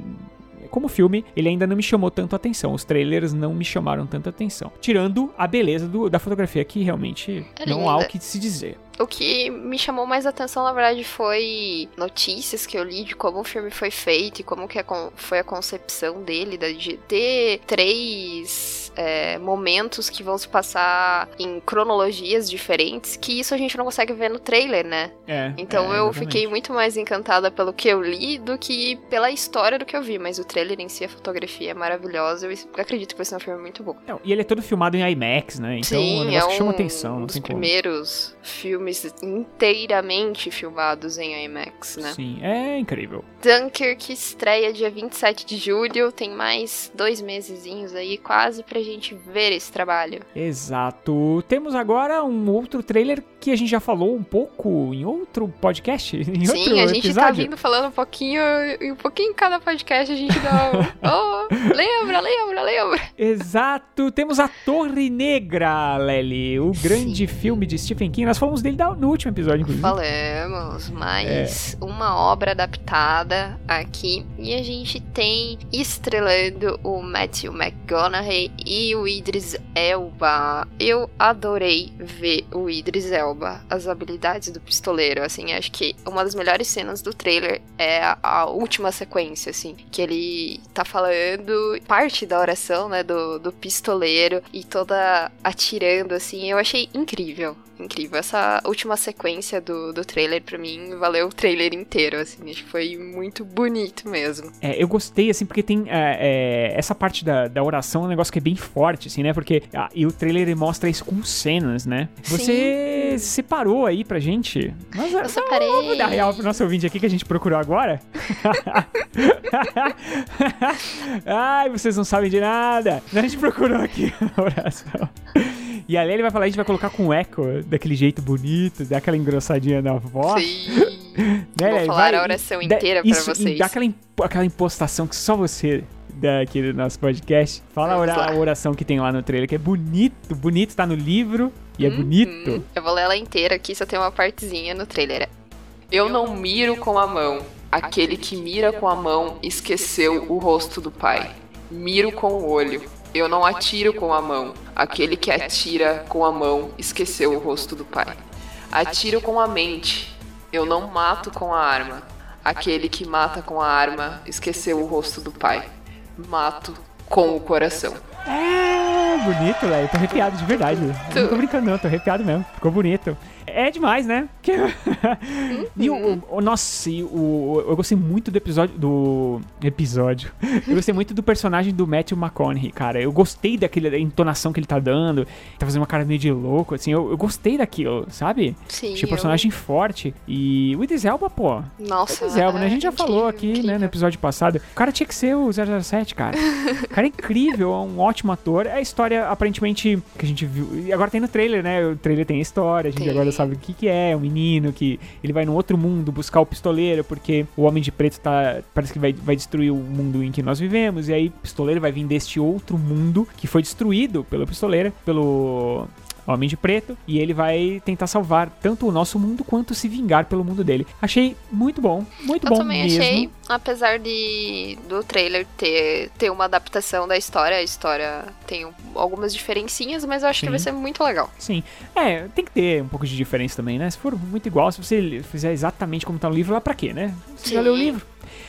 como filme, ele ainda não me chamou tanto a atenção. Os trailers não me chamaram tanta atenção. Tirando a beleza do- da fotografia, que realmente É não há o que se dizer. O que me chamou mais atenção, na verdade, foi notícias que eu li de como o filme foi feito e como que a foi a concepção dele, da- de ter três é, momentos que vão se passar em cronologias diferentes, que isso a gente não consegue ver no trailer, né? É. Então é, eu fiquei muito mais encantada pelo que eu li do que pela história do que eu vi, mas o trailer em si, a fotografia é maravilhosa, eu acredito que vai ser um filme muito bom. Não, e ele é todo filmado em IMAX, né? Então é um Sim, negócio é que chama um atenção, não dos como. primeiros filmes inteiramente filmados em IMAX, né? Sim, é incrível. Dunkirk estreia dia 27 de julho, tem mais dois mesezinhos aí, quase pra gente ver esse trabalho. Exato. Temos agora um outro trailer que a gente já falou um pouco em outro podcast, (laughs) em outro Sim, a gente tá episódio. vindo falando um pouquinho, e um pouquinho em cada podcast a gente dá um, (laughs) oh, lembra, lembra, lembra. Exato, temos a Torre Negra, Lely, o grande Sim. filme de Stephen King. Nós falamos dele no último episódio, inclusive. Falamos, mas É. uma obra adaptada aqui. E a gente tem estrelando o Matthew McConaughey e o Idris Elba. Eu adorei ver o Idris Elba, as habilidades do pistoleiro. Assim, acho que uma das melhores cenas do trailer é a, a última sequência, assim, que ele tá falando parte da oração, né, do, do pistoleiro e toda atirando, assim. Eu achei incrível incrível. Essa última sequência do, do trailer, pra mim, valeu o trailer inteiro, assim. Acho que foi muito bonito mesmo. É, eu gostei, assim, porque tem é, é, essa parte da, da oração, é um negócio que é bem forte, assim, né? Porque ah, e o trailer mostra isso com cenas, né? Você separou aí pra gente. Mas, Eu separei. Vamos dar real pro nosso ouvinte aqui que a gente procurou agora. (laughs) (laughs) Ai, vocês não sabem de nada. A gente procurou aqui a oração. E ali ele vai falar, a gente vai colocar com eco, daquele jeito bonito, dar aquela engrossadinha na voz. Sim. (laughs) Né, Vou falar Vai- a oração dá- inteira pra isso, vocês. Dá aquela, imp- aquela impostação que só você dá aqui no nosso podcast. Fala a, ora- a oração que tem lá no trailer, que é bonito, bonito, tá no livro e é Uhum. bonito. Eu vou ler ela inteira aqui, só tem uma partezinha no trailer. Eu não miro com a mão. Aquele que mira com a mão esqueceu o rosto do pai. Miro com o olho. Eu não atiro com a mão. Aquele que atira com a mão esqueceu o rosto do pai. Atiro com a mente. Eu não mato com a arma. Aquele que mata com a arma esqueceu o rosto do pai. Mato com o coração. É bonito, velho. Tô arrepiado de verdade. Não tô brincando, não. Tô arrepiado mesmo. Ficou bonito. É demais, né? Que- e o, o- o- nossa, e o, eu gostei muito do episódio. Do. Episódio. Eu gostei muito do personagem do Matthew McConaughey, cara. Eu gostei daquele, da entonação que ele tá dando. Tá fazendo uma cara meio de louco, assim. Eu, eu gostei daquilo, sabe? Sim. Achei eu- personagem forte. E o Idris Elba, pô. Nossa. O Idris Elba, né? A gente já incrível, falou aqui, né, incrível. no episódio passado. O cara tinha que ser o 007, cara. O cara é incrível, é um ótimo ator. É a história, aparentemente, que a gente viu. E agora tem no trailer, né? O trailer tem a história, a gente Tem. agora sabe o que, que é. Um menino que ele vai num outro mundo buscar o pistoleiro, porque o Homem de Preto tá. Parece que vai, vai destruir o mundo em que nós vivemos. E aí o pistoleiro vai vir deste outro mundo que foi destruído pelo pistoleiro, pelo. Homem de Preto, e ele vai tentar salvar tanto o nosso mundo quanto se vingar pelo mundo dele. Achei muito bom, muito Eu bom também mesmo. achei, apesar de do trailer ter, ter uma adaptação da história, a história tem um- algumas diferencinhas, mas eu acho que Sim. vai ser muito legal. Sim. É, tem que ter um pouco de diferença também, né? Se for muito igual, se você fizer exatamente como tá no livro, lá pra quê, né? Você já Sim. leu o livro.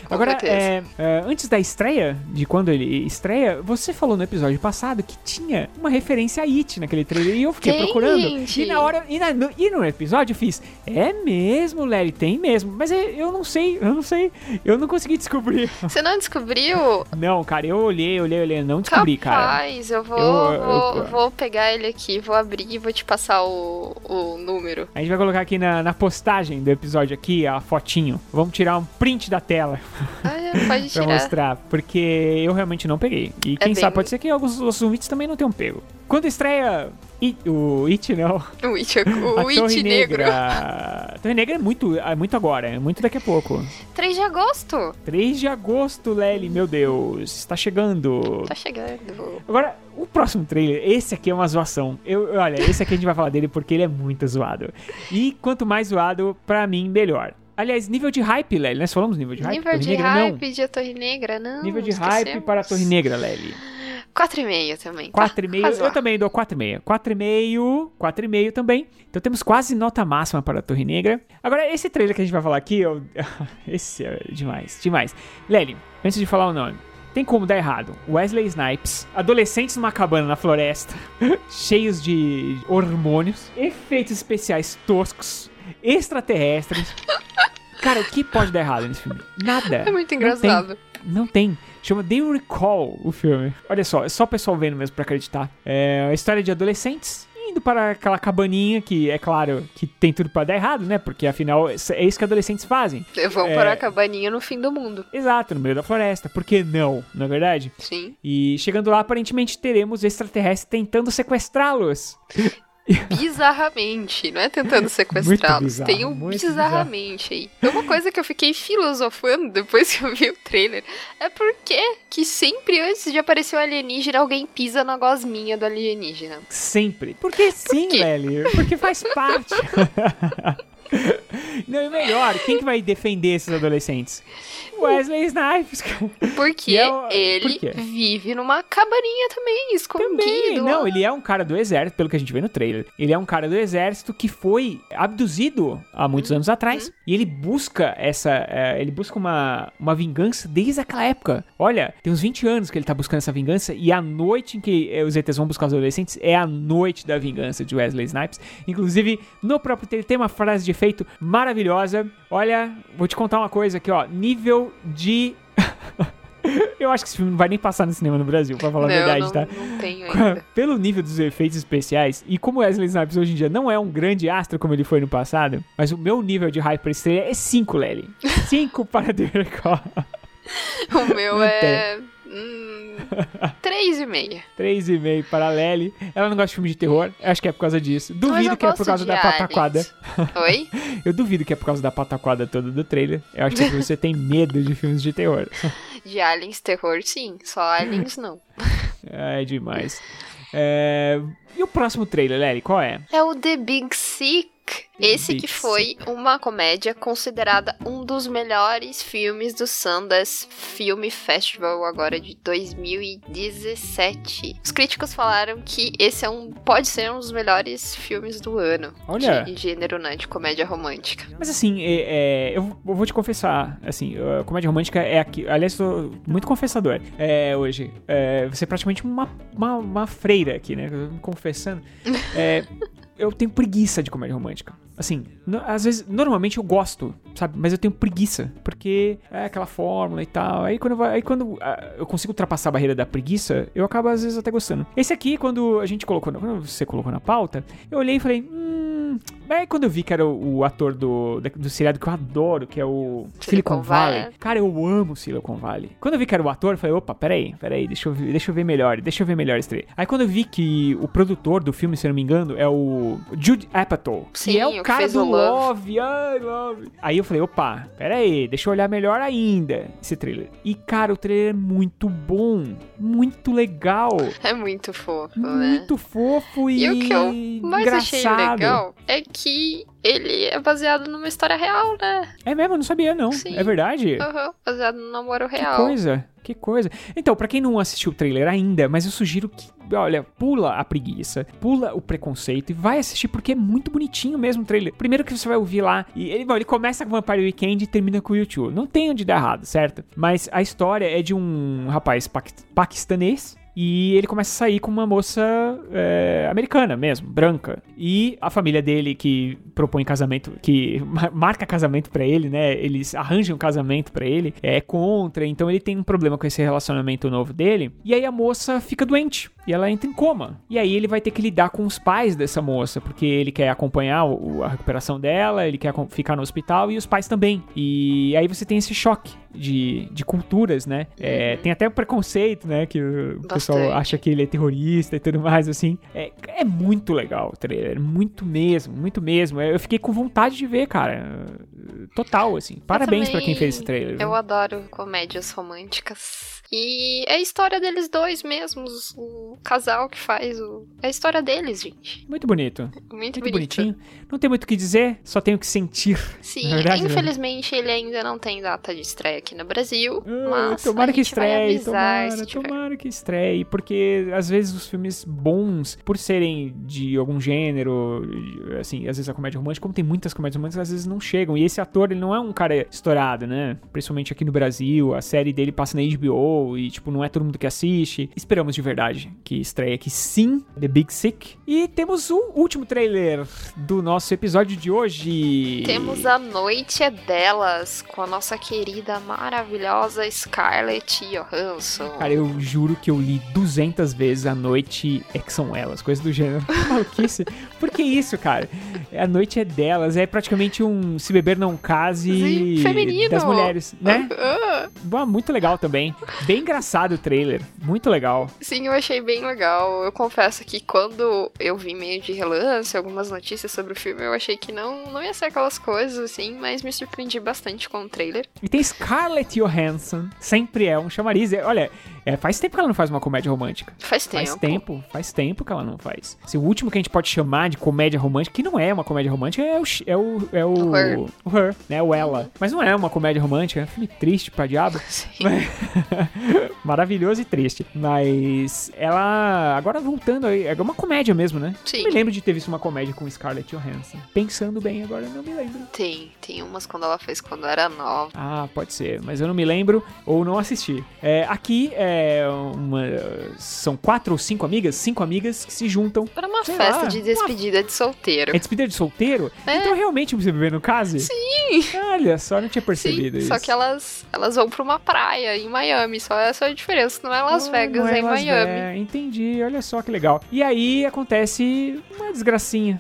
Agora, é, é, antes da estreia, de quando ele estreia, você falou no episódio passado que tinha uma referência a It naquele trailer. E eu fiquei Tem, procurando. gente. E na hora. E, na- no, e no episódio eu fiz. É mesmo, Larry, tem mesmo. Mas é- eu não sei, eu não sei. Eu não consegui descobrir. (laughs) Você não descobriu? Não, cara, eu olhei, olhei, olhei, não descobri, cara. Capaz, eu vou, Eu- vou, eu- vou pegar ele aqui, vou abrir e vou te passar o, o número. A gente vai colocar aqui na, na postagem do episódio aqui a fotinho. Vamos tirar um print da tela Ah, pode (laughs) pra tirar. mostrar, porque eu realmente não peguei. E quem bem- sabe pode ser que alguns outros ouvintes também não tenham pego. Quando estreia It- o It, não, O It, o (laughs) a It Torre Negro. Negra. A (laughs) Torre Negra é muito, é muito agora, é muito daqui a pouco. 3 de agosto. 3 de agosto, Lely, meu Deus, está chegando. Tá chegando. Agora, o próximo trailer, esse aqui é uma zoação. Eu, olha, esse aqui a gente vai falar dele porque ele é muito zoado. E quanto mais zoado, pra mim, melhor. Aliás, nível de hype, Lely. Nós falamos nível de hype? Nível Torre de Negra, hype de A Torre Negra, não. não. Nível de esquecemos. hype para a Torre Negra, Lely. 4,5 também. tá? 4,5. eu Razoável. também dou 4,5. 4,5. 4,5 também. Então temos quase nota máxima para a Torre Negra. Agora, esse trailer que a gente vai falar aqui, eu... (laughs) esse é demais, demais. Lely, antes de falar o nome. Tem como dar errado. Wesley Snipes, adolescentes numa cabana na floresta, (laughs) cheios de hormônios, efeitos especiais toscos, extraterrestres. Cara, o que pode dar errado nesse filme? Nada. É muito Não engraçado. tem. Não tem. Chama The Recall o filme. Olha só, é só o pessoal vendo mesmo pra acreditar. É a história de adolescentes indo para aquela cabaninha que, é claro, que tem tudo pra dar errado, né? Porque afinal é isso que adolescentes fazem. Vão É. para a cabaninha no fim do mundo. Exato, no meio da floresta. Por que não, não é verdade? Sim. E chegando lá, aparentemente teremos extraterrestres tentando sequestrá-los. (laughs) Bizarramente, não é tentando (laughs) sequestrá-los. bizarro, Tem um bizarramente aí. E Uma coisa que eu fiquei filosofando depois que eu vi o trailer é por que sempre antes de aparecer o alienígena, alguém pisa na gosminha do alienígena. Sempre. Porque sim, quê? Lely. Porque faz (laughs) parte. (laughs) Não, e melhor, quem que vai defender esses adolescentes? Wesley Snipes. Porque é ele por vive numa cabaninha também, escondido. Também, não, lá. ele é um cara do exército, pelo que a gente vê no trailer. Ele é um cara do exército que foi abduzido há muitos anos atrás. E ele busca essa. é, ele busca uma, uma vingança desde aquela época. Olha, tem uns 20 anos que ele tá buscando essa vingança. E a noite em que é, os ETs vão buscar os adolescentes é a noite da vingança de Wesley Snipes. Inclusive, no próprio trailer tem uma frase de efeito maravilhosa. Olha, vou te contar uma coisa aqui, ó. Nível de. (laughs) Eu acho que esse filme não vai nem passar no cinema no Brasil, pra falar a não, verdade, não, tá? não tenho ainda. Pelo nível dos efeitos especiais, e como Wesley Snipes hoje em dia não é um grande astro como ele foi no passado, mas o meu nível de hype pra trailer é 5, Lely. (laughs) 5 para The Recall. O meu Não é. Hum, três e meia. 3,5 para a Lely. Ela não gosta de filme de terror, acho que é por causa disso. Duvido que é por causa da pataquada. Oi? (laughs) Eu duvido que é por causa da pataquada toda do trailer. Eu acho que (laughs) você tem medo de filmes de terror. De aliens terror, sim. Só aliens, não. (laughs) É demais. É, E o próximo trailer, Lely, qual é? É o The Big Sick. Esse que foi uma comédia considerada um dos melhores filmes do Sundance Film Festival agora de 2017. Os críticos falaram que esse é um pode ser um dos melhores filmes do ano Olha. de gênero, né, de comédia romântica. Mas assim, é, é, eu, vou te confessar, assim, comédia romântica é aqui. Aliás, sou muito confessador é, hoje. É, você é praticamente uma, uma, uma freira aqui, né? Eu Me confessando. É, (laughs) eu tenho preguiça de comédia romântica. Assim, no- às vezes, normalmente eu gosto, sabe? Mas eu tenho preguiça, porque é aquela fórmula e tal. Aí quando, eu, aí quando ah, eu consigo ultrapassar a barreira da preguiça, eu acabo às vezes até gostando. Esse aqui, quando a gente colocou, quando você colocou na pauta, eu olhei e falei, hum. Aí quando eu vi que era o, o ator do, do seriado que eu adoro, que é o Silicon, Silicon Valley. Valley. Cara, eu amo Silicon Valley. Quando eu vi que era o ator, eu falei, opa, peraí, peraí, deixa eu, ver- deixa eu ver melhor, deixa eu ver melhor esse trailer. Aí quando eu vi que o produtor do filme, se eu não me engano, é o Jude Apatow, que Sim, é o o que cara do o Love. Ai, Love. Aí eu falei, opa, peraí, deixa eu olhar melhor ainda esse trailer. E, cara, o trailer é muito bom, muito legal, (laughs) É muito fofo, né? muito fofo e, E o que eu mais achei engraçado. legal é que ele é baseado numa história real, né? É mesmo, eu não sabia não. Sim. É verdade? Uhum, baseado no namoro Que real. coisa, que coisa. Então, pra quem não assistiu o trailer ainda, mas eu sugiro que, olha, pula a preguiça, pula o preconceito e vai assistir porque é muito bonitinho mesmo o trailer. Primeiro que você vai ouvir lá, e ele, bom, ele começa com Vampire Weekend e termina com o YouTube. Não tem onde dar errado, certo? Mas a história é de um rapaz paqui- paquistanês e ele começa a sair com uma moça é, americana mesmo, branca. E a família dele que propõe casamento, que (laughs) marca casamento para ele, né? Eles arranjam um casamento para ele, é contra, então ele tem um problema com esse relacionamento novo dele. E aí a moça fica doente e ela entra em coma. E aí ele vai ter que lidar com os pais dessa moça, porque ele quer acompanhar o, a recuperação dela, ele quer ficar no hospital e os pais também. E aí você tem esse choque de, de culturas, né? É, uhum. tem até o preconceito, né? Que o Bastante. pessoal acha que ele é terrorista e tudo mais, assim. É, é muito legal o trailer, muito mesmo, muito mesmo. Eu fiquei com vontade de ver, cara. Total, assim. Parabéns para quem fez esse trailer. Eu viu? adoro comédias românticas. E é a história deles dois mesmos, o casal que faz o. É a história deles, gente. Muito bonito. Muito, muito bonito. bonitinho. Não tem muito o que dizer, só tenho que sentir. Sim, verdade, né? infelizmente né? ele ainda não tem data de estreia aqui no Brasil. Uh, mas tomara que estreie, tomara, tomara que estreie, porque às vezes os filmes bons, por serem de algum gênero, assim, às vezes a comédia romântica, como tem muitas comédias românticas, às vezes não chegam. E esse ator, ele não é um cara estourado, né? Principalmente aqui no Brasil, a série dele passa na HBO e, tipo, não é todo mundo que assiste. Esperamos de verdade que estreie aqui sim, The Big Sick. E temos o último trailer do nosso episódio de hoje. Temos A Noite é Delas, com a nossa querida, maravilhosa Scarlett Johansson. Cara, eu juro que eu li 200 vezes A Noite é que são elas, coisa do gênero. (laughs) Maluquice. Por que isso, cara? A Noite é Delas, é praticamente um Se Beber Não Case Sim, feminino. das mulheres, né? Uh. Muito legal também. Bem engraçado o trailer, muito legal. Sim, eu achei bem legal. Eu confesso que quando eu vi meio de relance algumas notícias sobre o filme, eu achei que não, não ia ser aquelas coisas assim, mas me surpreendi bastante com o trailer. E tem Scarlett Johansson, sempre é um chamariz. Olha, é, faz tempo que ela não faz uma comédia romântica. Faz tempo. Faz tempo, faz tempo que ela não faz. Se o último que a gente pode chamar de comédia romântica, que não é uma comédia romântica, é o. É o. É o, o Her. O Her, né? O Ela. Mas não é uma comédia romântica, é um filme triste pra diabo. (laughs) Sim. (laughs) Maravilhoso e triste. Mas ela. Agora voltando aí, é uma comédia mesmo, né? Sim. Eu me lembro de ter visto uma comédia com Scarlett Johansson. Pensando bem, agora eu não me lembro. Tem, tem umas quando ela fez quando era nova. Ah, pode ser, mas eu não me lembro ou não assisti. É, aqui é uma. São quatro ou cinco amigas? Cinco amigas que se juntam. Para uma festa lá, de despedida uma... de solteiro. É despedida de solteiro? É. Então realmente você viver no caso? Sim! Olha só, não tinha percebido Sim, isso. Só que elas, elas vão pra uma praia em Miami. Só essa é a diferença. Não é Las Vegas, é, é em Las Miami. Ve... Entendi, olha só que legal. E aí acontece uma desgracinha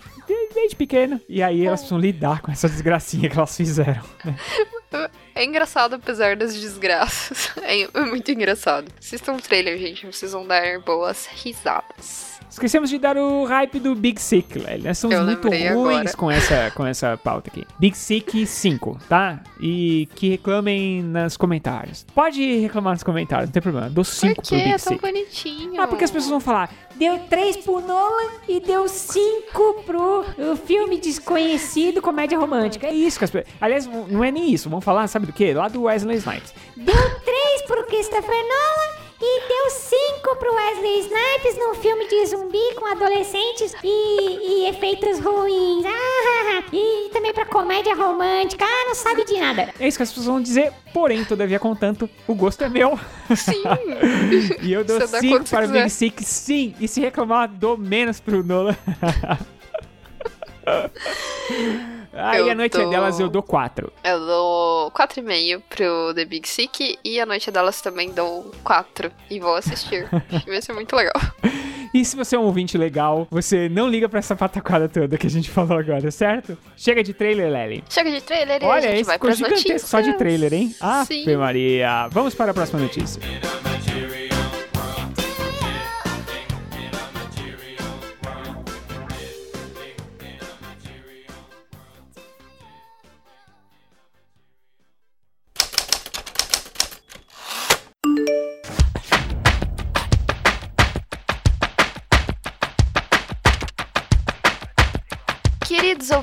desde pequena. E aí elas precisam lidar com essa desgracinha que elas fizeram. (laughs) É engraçado apesar das desgraças. (laughs) É muito engraçado. Assistam o trailer, gente. Vocês vão dar boas risadas. Esquecemos de dar o hype do Big Sick, velho. Nós somos Eu muito ruins com essa, com essa pauta aqui. Big Sick 5, tá? E que reclamem nos comentários. Pode reclamar nos comentários, não tem problema. Dou 5 pro Big é Sick. tão bonitinho. Ah, porque as pessoas vão falar, deu 3 pro Nolan e deu 5 pro filme desconhecido comédia romântica. É isso que as pessoas... Aliás, não é nem isso. Vamos falar, sabe do quê? Lá do Wesley Snipes. Deu 3 pro Christopher Nolan e deu 5 pro Wesley Snipes num filme de zumbi com adolescentes e, e efeitos ruins. Ah, e também pra comédia romântica. Ah, não sabe de nada. É isso que as pessoas vão dizer, porém, todavia, contanto, o gosto é meu. Sim. (laughs) e eu dou 5 para o Big Sick, sim. E se reclamar, dou menos pro Nolan. (laughs) (laughs) Aí a noite dou... delas eu dou 4. Eu dou 4,5 pro The Big Sick e a noite delas também dou 4 e vou assistir. (laughs) Vai ser muito legal. E se você é um ouvinte legal, você não liga pra essa pataquada toda que a gente (laughs) falou agora, certo? Chega de trailer, Lely. Chega de trailer Olha, e a gente vai pras gigantesco só de trailer, hein? Sim. Maria. Vamos para a próxima notícia.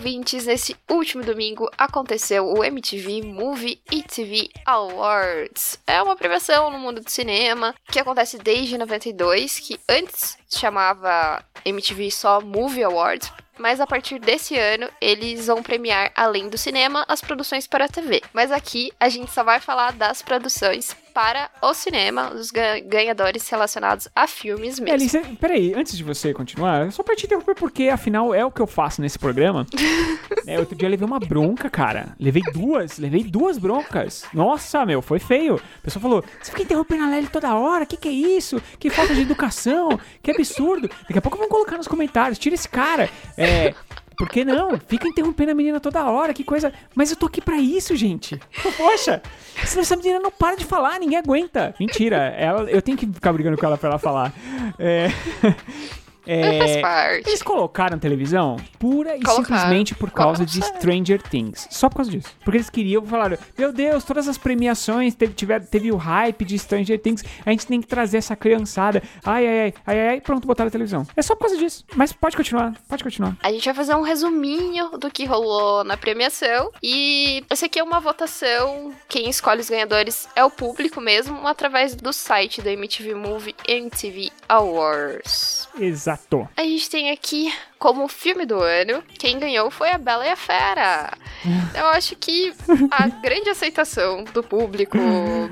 Ouvintes, nesse último domingo aconteceu o MTV Movie e TV Awards. É uma premiação no mundo do cinema que acontece desde 92, que antes chamava MTV só Movie Awards, mas a partir desse ano eles vão premiar, além do cinema, as produções para a TV. Mas aqui a gente só vai falar das produções para o cinema, os ga- ganhadores relacionados a filmes mesmo. Cê- peraí, antes de você continuar, só pra te interromper, porque afinal é o que eu faço nesse programa. (laughs) é, outro dia eu levei uma bronca, cara. Levei duas, levei duas broncas. Nossa, meu, foi feio. A pessoa falou: você fica interrompendo a Lely toda hora, que que é isso? Que falta de educação, que absurdo. Daqui a pouco vão colocar nos comentários, tira esse cara. É. Por que não? Fica interrompendo a menina toda hora, que coisa. Mas eu tô aqui pra isso, gente. Poxa, senão essa menina não para de falar, ninguém aguenta. Mentira, ela, eu tenho que ficar brigando com ela pra ela falar. É. (laughs) É, Faz parte. eles colocaram televisão pura e Colocaram. simplesmente por causa de. Stranger Things. Só por causa disso. Porque eles queriam, falaram, meu Deus, todas as premiações, teve, tiver- teve o hype de Stranger Things, a gente tem que trazer essa criançada. Ai, ai, ai, ai, ai, pronto, botaram a televisão. É só por causa disso. Mas pode continuar, pode continuar. A gente vai fazer um resuminho do que rolou na premiação. E essa aqui é uma votação. Quem escolhe os ganhadores é o público mesmo, através do site da MTV Movie MTV Awards. Exato. A gente tem aqui como filme do ano, quem ganhou foi a Bela e a Fera. (laughs) Eu acho que a grande aceitação do público,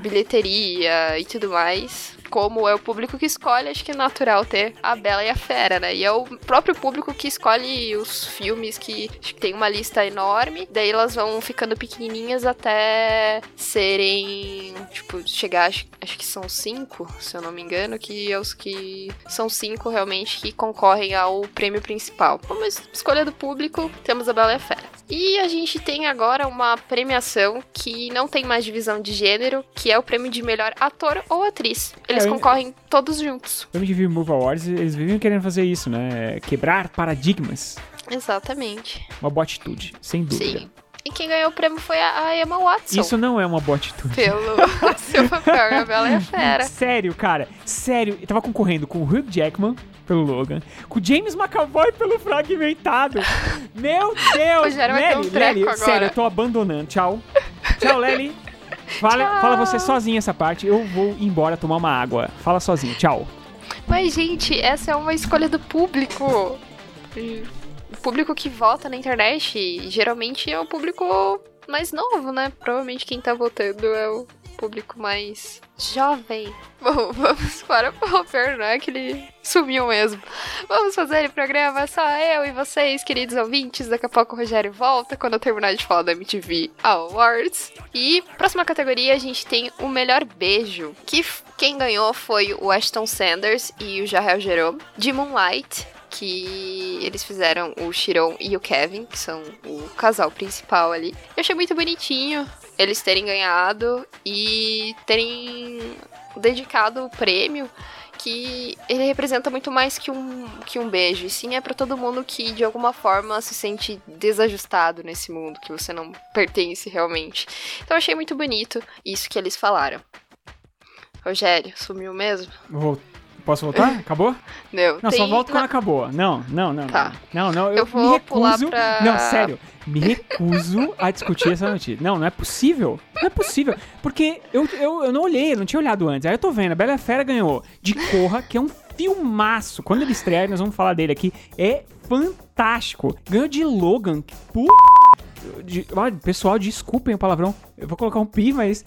bilheteria e tudo mais, como é o público que escolhe, acho que é natural ter a Bela e a Fera, né? E é o próprio público que escolhe os filmes que que tem uma lista enorme, daí elas vão ficando pequenininhas até serem, tipo, chegar, acho, acho que são cinco, se eu não me engano, que é os que são cinco realmente que concorrem ao prêmio principal. Como es- escolha do público, temos a Bela e a Fera. E a gente tem agora uma premiação que não tem mais divisão de gênero, que é o prêmio de melhor ator ou atriz. Eles É, eu- concorrem todos juntos. O MTV Movie Awards, eles vivem querendo fazer isso, né? Quebrar paradigmas. Exatamente. Uma boa atitude, sem dúvida. Sim. E quem ganhou o prêmio foi a Emma Watson. Isso não é uma boa atitude. Pelo (laughs) seu papel A Bela a Fera. Sério, cara. Sério. Eu tava concorrendo com o Hugh Jackman pelo Logan, com o James McAvoy pelo Fragmentado. (laughs) Meu Deus! Vai ter um Lely, Lely, sério, eu tô abandonando. Tchau. Tchau, Lely. Fala, Tchau. fala você sozinha essa parte. Eu vou embora tomar uma água. Fala sozinho. Tchau. Mas, gente, essa é uma escolha do público. O público que vota na internet geralmente é o público mais novo, né? Provavelmente quem tá votando é o público mais jovem. Bom, (laughs) vamos para o Popper, não é que ele sumiu mesmo. Vamos fazer o programa só eu e vocês, queridos ouvintes. Daqui a pouco o Rogério volta quando eu terminar de falar da MTV Awards. E próxima categoria a gente tem o melhor beijo, que quem ganhou foi o Ashton Sanders e o Jarrell Jerome de Moonlight. Que eles fizeram o Shiron e o Kevin, que são o casal principal ali. Eu achei muito bonitinho eles terem ganhado e terem dedicado o prêmio que ele representa muito mais que um, que um beijo. E sim é pra todo mundo que de alguma forma se sente desajustado nesse mundo, que você não pertence realmente. Então achei muito bonito isso que eles falaram. Rogério, sumiu mesmo? Vou- Posso voltar? (laughs) Acabou? Não, Não, só volta quando acabou. Não, não, não. Tá. Não, não, eu, Eu vou me recuso. pra- Não, sério. Me recuso a discutir essa notícia. Não, não é possível. Não é possível. Porque eu, eu, eu não olhei, eu não tinha olhado antes. Aí eu tô vendo, a Bela Fera ganhou de Corra, que é um filmaço. Quando ele estrear, nós vamos falar dele aqui. É fantástico. Ganhou de Logan. que Puta. De, olha, pessoal, desculpem o palavrão. Eu vou colocar um pi, mas.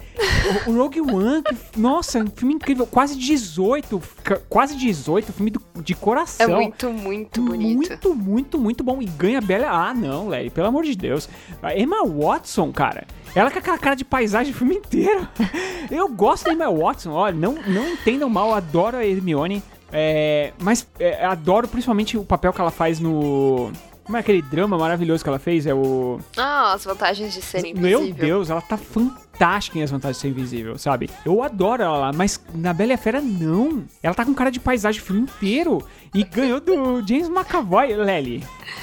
O, o Rogue One, que- nossa, um filme incrível. Quase 18. ca- Quase 18, filme do- de É coração. muito, muito bonito. Muito, muito, muito bom. E ganha Bela. Ah, não, Larry, pelo amor de Deus. A Emma Watson, cara. Ela com aquela cara de paisagem o filme inteiro. (laughs) Eu gosto da Emma Watson, olha, não, não entendam mal, adoro a Hermione. É, mas é, adoro principalmente o papel que ela faz no. Como é aquele drama maravilhoso que ela fez? É o. Ah, as vantagens de ser Meu invisível. Deus, ela tá fantástica em As Vantagens de Ser Invisível, sabe? Eu adoro ela lá, mas na Bela e a Fera, não. Ela tá com cara de paisagem o filme inteiro. E ganhou do James McAvoy, Lely.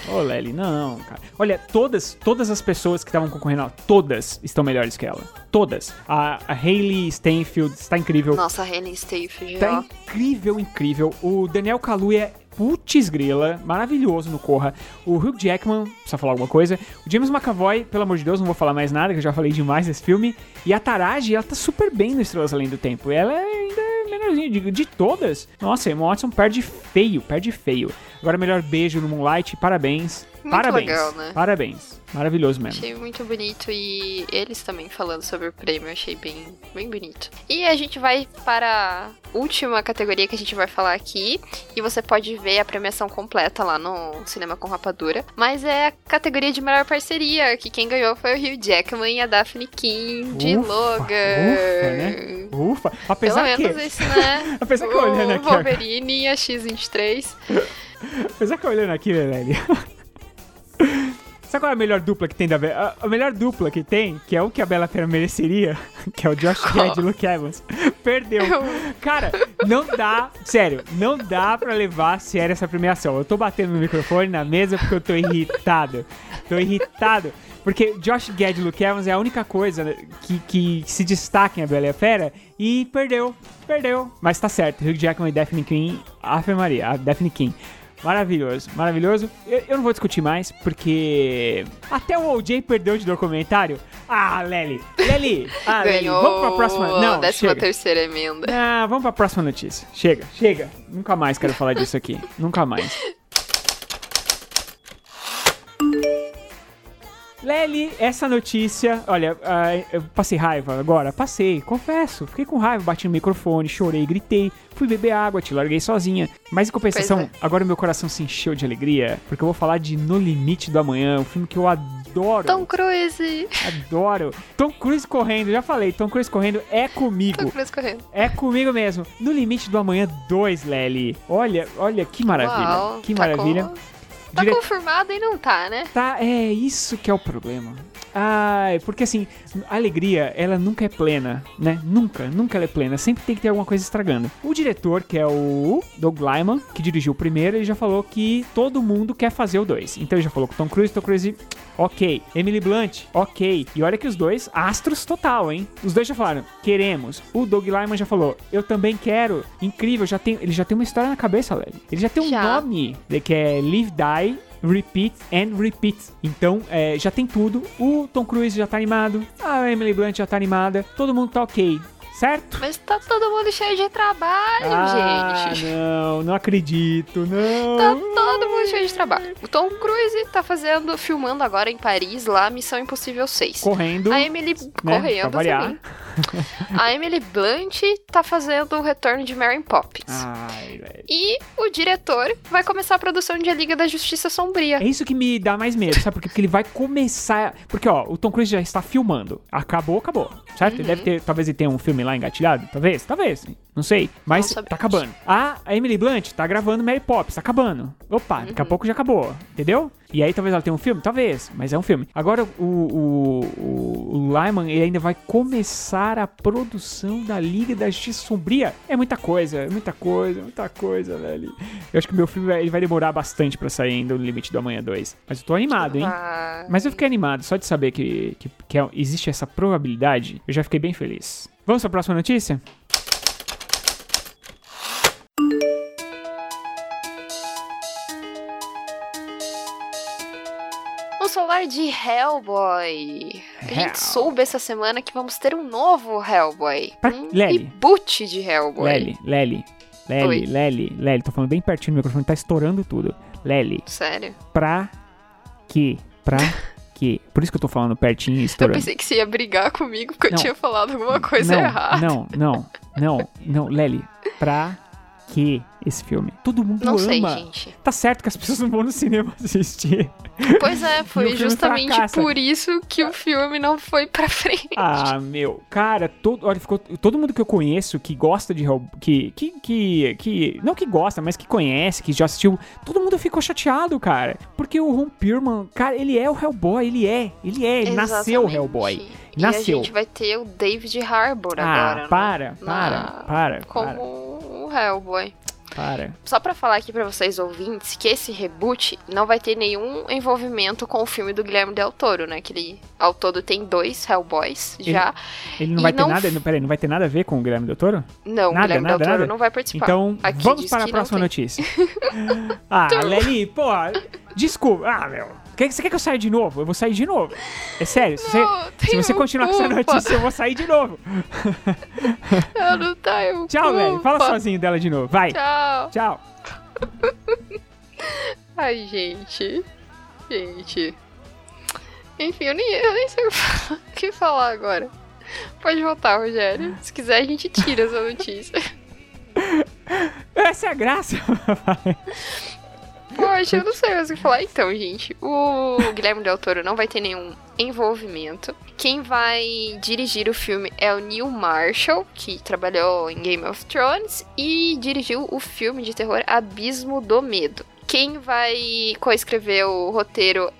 Ô, Lely, não, cara. Olha, todas, todas as pessoas que estavam concorrendo, todas estão melhores que ela. Todas. A, a Hayley Steinfeld está incrível. Nossa, a Hayley Steinfeld, Tá ó. incrível, incrível. O Daniel Kaluuya é putz grila, maravilhoso no Corra. O Hugh Jackman, precisa falar alguma coisa. O James McAvoy, pelo amor de Deus, não vou falar mais nada, que eu já falei demais desse filme. E a Taraji, ela tá super bem no Estrelas Além do Tempo. Ela é ainda melhorzinha de, de todas. Nossa, Emma Watson perde feio, perde feio. Agora, melhor beijo no Moonlight, parabéns. Muito Parabéns. legal, né? Parabéns. Maravilhoso mesmo. Achei muito bonito e eles também falando sobre o prêmio, achei bem, bem bonito. E a gente vai para a última categoria que a gente vai falar aqui, e você pode ver a premiação completa lá no Cinema com Rapadura, mas é a categoria de melhor parceria, que quem ganhou foi o Hugh Jackman e a Daphne King de Ufa, Logan. ufa, né? Ufa. Pelo Apesar que, menos esse, né? (laughs) apesar que olhando o aqui agora- Wolverine e a X-23. (laughs) apesar que olhando aqui, Lely. (laughs) Sabe qual é a melhor dupla que tem da Bela? A, melhor dupla que tem, que é o que a Bela Fera mereceria, (laughs) que é o Josh Gad e o Luke Evans, (laughs) perdeu. Cara, não dá, sério, não dá pra levar a sério essa premiação. Eu tô batendo no microfone na mesa porque eu tô irritado. Tô irritado. Porque Josh Gad e Luke Evans é a única coisa né, que, que se destaca em A Bela e a Fera e perdeu, perdeu. Mas tá certo, Hugh Jackman e Daphne King, Ave Maria, a Daphne King. Maravilhoso, maravilhoso. Eu, eu não vou discutir mais, porque até o OJ perdeu de documentário. Ah, Lely, Lely, (laughs) ah, Lely, vamos pra próxima. Não, a 13 chega. terceira emenda. Ah, vamos pra próxima notícia. Chega, chega. Nunca mais quero falar disso aqui. Nunca mais. (laughs) Lely, essa notícia, olha, ah, eu passei raiva agora, passei, confesso, fiquei com raiva, bati no microfone, chorei, gritei, fui beber água, te larguei sozinha. Mas em compensação, Pois agora meu coração se encheu de alegria, porque eu vou falar de No Limite do Amanhã, um filme que eu adoro. Tom Cruise. Adoro. Tom Cruise correndo, já falei, Tom Cruise correndo é comigo. Tom Cruise correndo. É comigo mesmo. No Limite do Amanhã 2, Lely. Olha, olha que maravilha. Uau, que tá maravilha. com- Tá Dire- confirmado e não tá, né? Tá, é isso que é o problema. Ai, porque assim, a alegria, ela nunca é plena, né? Nunca, nunca ela é plena. Sempre tem que ter alguma coisa estragando. O diretor, que é o Doug Lyman, que dirigiu o primeiro, ele já falou que todo mundo quer fazer o dois. Então ele já falou que Tom Cruise, Tom Cruise, ok. Emily Blunt, ok. E olha que os dois, astros total, hein? Os dois já falaram, queremos. O Doug Lyman já falou, eu também quero. Incrível, já tem, ele já tem uma história na cabeça, Lely. Ele já tem um Já. nome, que é Live, Die, Repeat and Repeat. Então, é, já tem tudo. O Tom Cruise já tá animado. A Emily Blunt já tá animada. Todo mundo tá ok. Certo? Mas tá todo mundo cheio de trabalho, ah, gente. não, não acredito, não. Tá todo mundo cheio de trabalho. O Tom Cruise tá fazendo, filmando agora em Paris, lá, Missão Impossível 6. Correndo. A Emily pra correndo variar. também. (laughs) A Emily Blunt tá fazendo o retorno de Mary Poppins. Ai, velho. E o diretor vai começar a produção de A Liga da Justiça Sombria. É isso que me dá mais medo, sabe? Porque, porque ele vai começar. Porque, ó, o Tom Cruise já está filmando. Acabou, acabou. Certo? Ele deve ter. Talvez ele tenha um filme lá engatilhado. Talvez, talvez. Não sei. Mas Não tá acabando. A, Emily Blunt tá gravando Mary Poppins. Tá acabando. Opa, daqui a pouco já acabou. Entendeu? E aí talvez ela tenha um filme? Talvez. Mas é um filme. Agora o, o, o, Lyman ele ainda vai começar a produção da Liga da Justiça Sombria. É muita coisa, é muita coisa, muita coisa, velho. Eu acho que o meu filme vai, ele vai demorar bastante pra sair ainda no Limite do Amanhã 2. Mas eu tô animado, hein? Vai. Mas eu fiquei animado só de saber que, que, que é- existe essa probabilidade. Eu já fiquei bem feliz. Vamos pra próxima notícia? Falar de Hellboy. A Hell. gente soube essa semana que vamos ter um novo Hellboy. Pra- Um Lely. reboot de Hellboy. Lely, Lely, Lely, Oi. Lely, Lely. Tô falando bem pertinho do microfone, tá estourando tudo. Lely, Sério? pra quê? Pra (laughs) quê? Por isso que eu tô falando pertinho e Eu estourando. pensei que você ia brigar comigo porque Não. eu tinha falado alguma coisa não, errada. Não, não, não, não, Lely, pra que esse filme? Todo mundo Não ama. sei, gente. Tá certo que as pessoas não vão no cinema (laughs) assistir. Pois é, E foi justamente fracassa. por isso que o filme não foi pra frente. Ah, meu, cara, todo, olha, ficou, todo mundo que eu conheço que gosta de que, que, que, que, não que gosta, mas que conhece, que já assistiu, todo mundo ficou chateado, cara, porque o Ron Perlman, cara, ele é o Hellboy, ele é, ele é, ele nasceu Exatamente. Hellboy, E nasceu. a gente vai ter o David Harbour ah, agora, né? para, para, Na- para, Como para, o Hellboy. para. Só pra falar aqui pra vocês ouvintes que esse reboot não vai ter nenhum envolvimento com o filme do Guilherme Del Toro, né? Que ele, ao todo, tem dois Hellboys Ele- já. Ele não vai ter não nada, f- não, peraí, não vai ter nada a ver com o Guilherme Del Toro? Não, o Nada, Guilherme nada, Del Toro nada? não vai participar. Então, Aqui vamos para a próxima notícia. (laughs) ah, Lely, pô, desculpa. Ah, meu. Quer- Você quer que eu saia de novo? Eu vou sair de novo. É sério, se, Não, você, se você continuar com essa culpa. notícia, eu vou sair de novo. (laughs) Eu não tenho Tchau, Lely. Fala culpa. sozinho dela de novo. Vai. Tchau. Tchau. (laughs) Ai, gente. Gente. Enfim, eu nem, eu nem sei (laughs) o que falar agora. Pode voltar, Rogério. Se quiser, a gente tira essa notícia. Essa é a graça. Poxa, eu não sei mais o que falar. Então, gente, o Guilherme Del Toro não vai ter nenhum envolvimento. Quem vai dirigir o filme é o Neil Marshall, que trabalhou em Game of Thrones e dirigiu o filme de terror Abismo do Medo. Quem vai coescrever o roteiro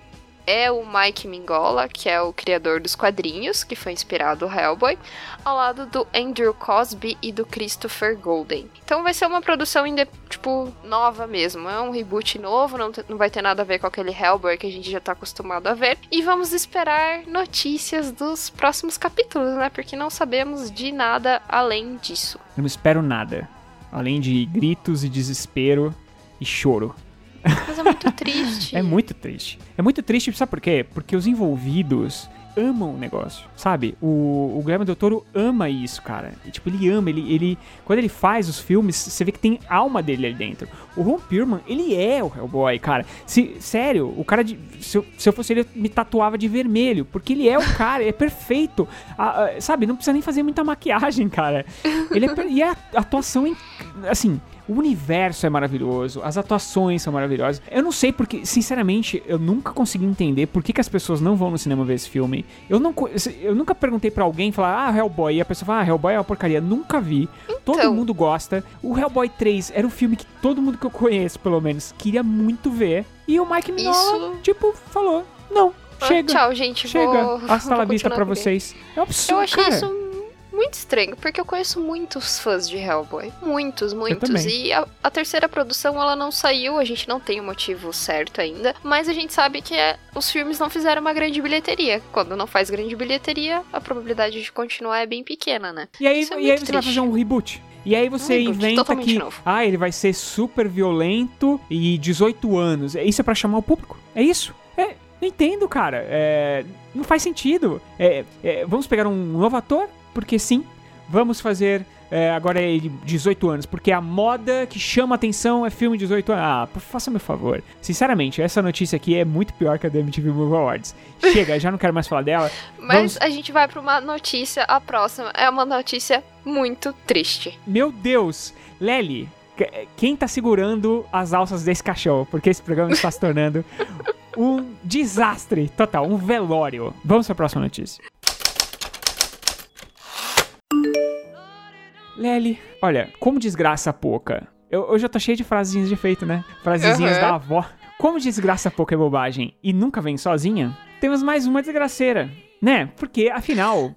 é o Mike Mingola, que é o criador dos quadrinhos, que foi inspirado no Hellboy, ao lado do Andrew Cosby e do Christopher Golden. Então vai ser uma produção, tipo, nova mesmo. É um reboot novo, não, não vai ter nada a ver com aquele Hellboy que a gente já tá acostumado a ver. E vamos esperar notícias dos próximos capítulos, né? Porque não sabemos de nada além disso. Não espero nada. Além de gritos e desespero e choro. Mas é muito triste. É muito triste. É muito triste, sabe por quê? Porque os envolvidos amam o negócio, sabe? O, o Guilherme Del Toro ama isso, cara. E, tipo, ele ama, ele, ele... Quando ele faz os filmes, você vê que tem alma dele ali dentro. O Ron Perlman, ele é o Hellboy, cara. Se, sério, o cara de... Se eu, se eu fosse ele, me tatuava de vermelho. Porque ele é o (laughs) cara, ele é perfeito. A- a- sabe, não precisa nem fazer muita maquiagem, cara. Ele é... per- E a atuação, assim... O universo é maravilhoso, as atuações são maravilhosas. Eu não sei porque, sinceramente, eu nunca consegui entender por que, que as pessoas não vão no cinema ver esse filme. Eu, não, eu nunca perguntei pra alguém falar, ah, Hellboy, e a pessoa fala, ah, Hellboy é uma porcaria. Nunca vi. Todo Então. mundo gosta. O Hellboy 3 era o filme que todo mundo que eu conheço, pelo menos, queria muito ver. E o Mike Mignola, Isso- tipo, falou, não, chega. Tchau, gente. Chega, vou, hasta (laughs) vou la vista pra vocês. É um absurdo, Eu achei cara. isso muito estranho, porque eu conheço muitos fãs de Hellboy. Muitos, muitos. E a, a terceira produção, ela não saiu, a gente não tem o motivo certo ainda. Mas a gente sabe que é- os filmes não fizeram uma grande bilheteria. Quando não faz grande bilheteria, a probabilidade de continuar é bem pequena, né? E aí, é e aí você vai triste. fazer um reboot. E aí você Um inventa que novo. ah, ele vai ser super violento e 18 anos. Isso é pra chamar o público. É isso. É, não entendo, cara. É, não faz sentido. É, é, vamos pegar um novo ator? Porque sim. Vamos fazer é, agora ele 18 anos, porque a moda que chama atenção é filme de 18 anos. Ah, faça meu favor. Sinceramente, essa notícia aqui é muito pior que a da MTV Movie Awards. (laughs) Chega, já não quero mais falar dela. Mas Vamos- a gente vai pra uma notícia, a próxima é uma notícia muito triste. Meu Deus! Lely, que- quem tá segurando as alças desse caixão? Porque esse programa está se tornando (laughs) um desastre total, um velório. Vamos pra próxima notícia. Lely, olha, como desgraça pouca. Eu, eu já tô cheio de frasezinhas de efeito, né? Frasezinhas Aham. da avó. Como desgraça pouca é bobagem e nunca vem sozinha, temos mais uma desgraceira, né? Porque, afinal,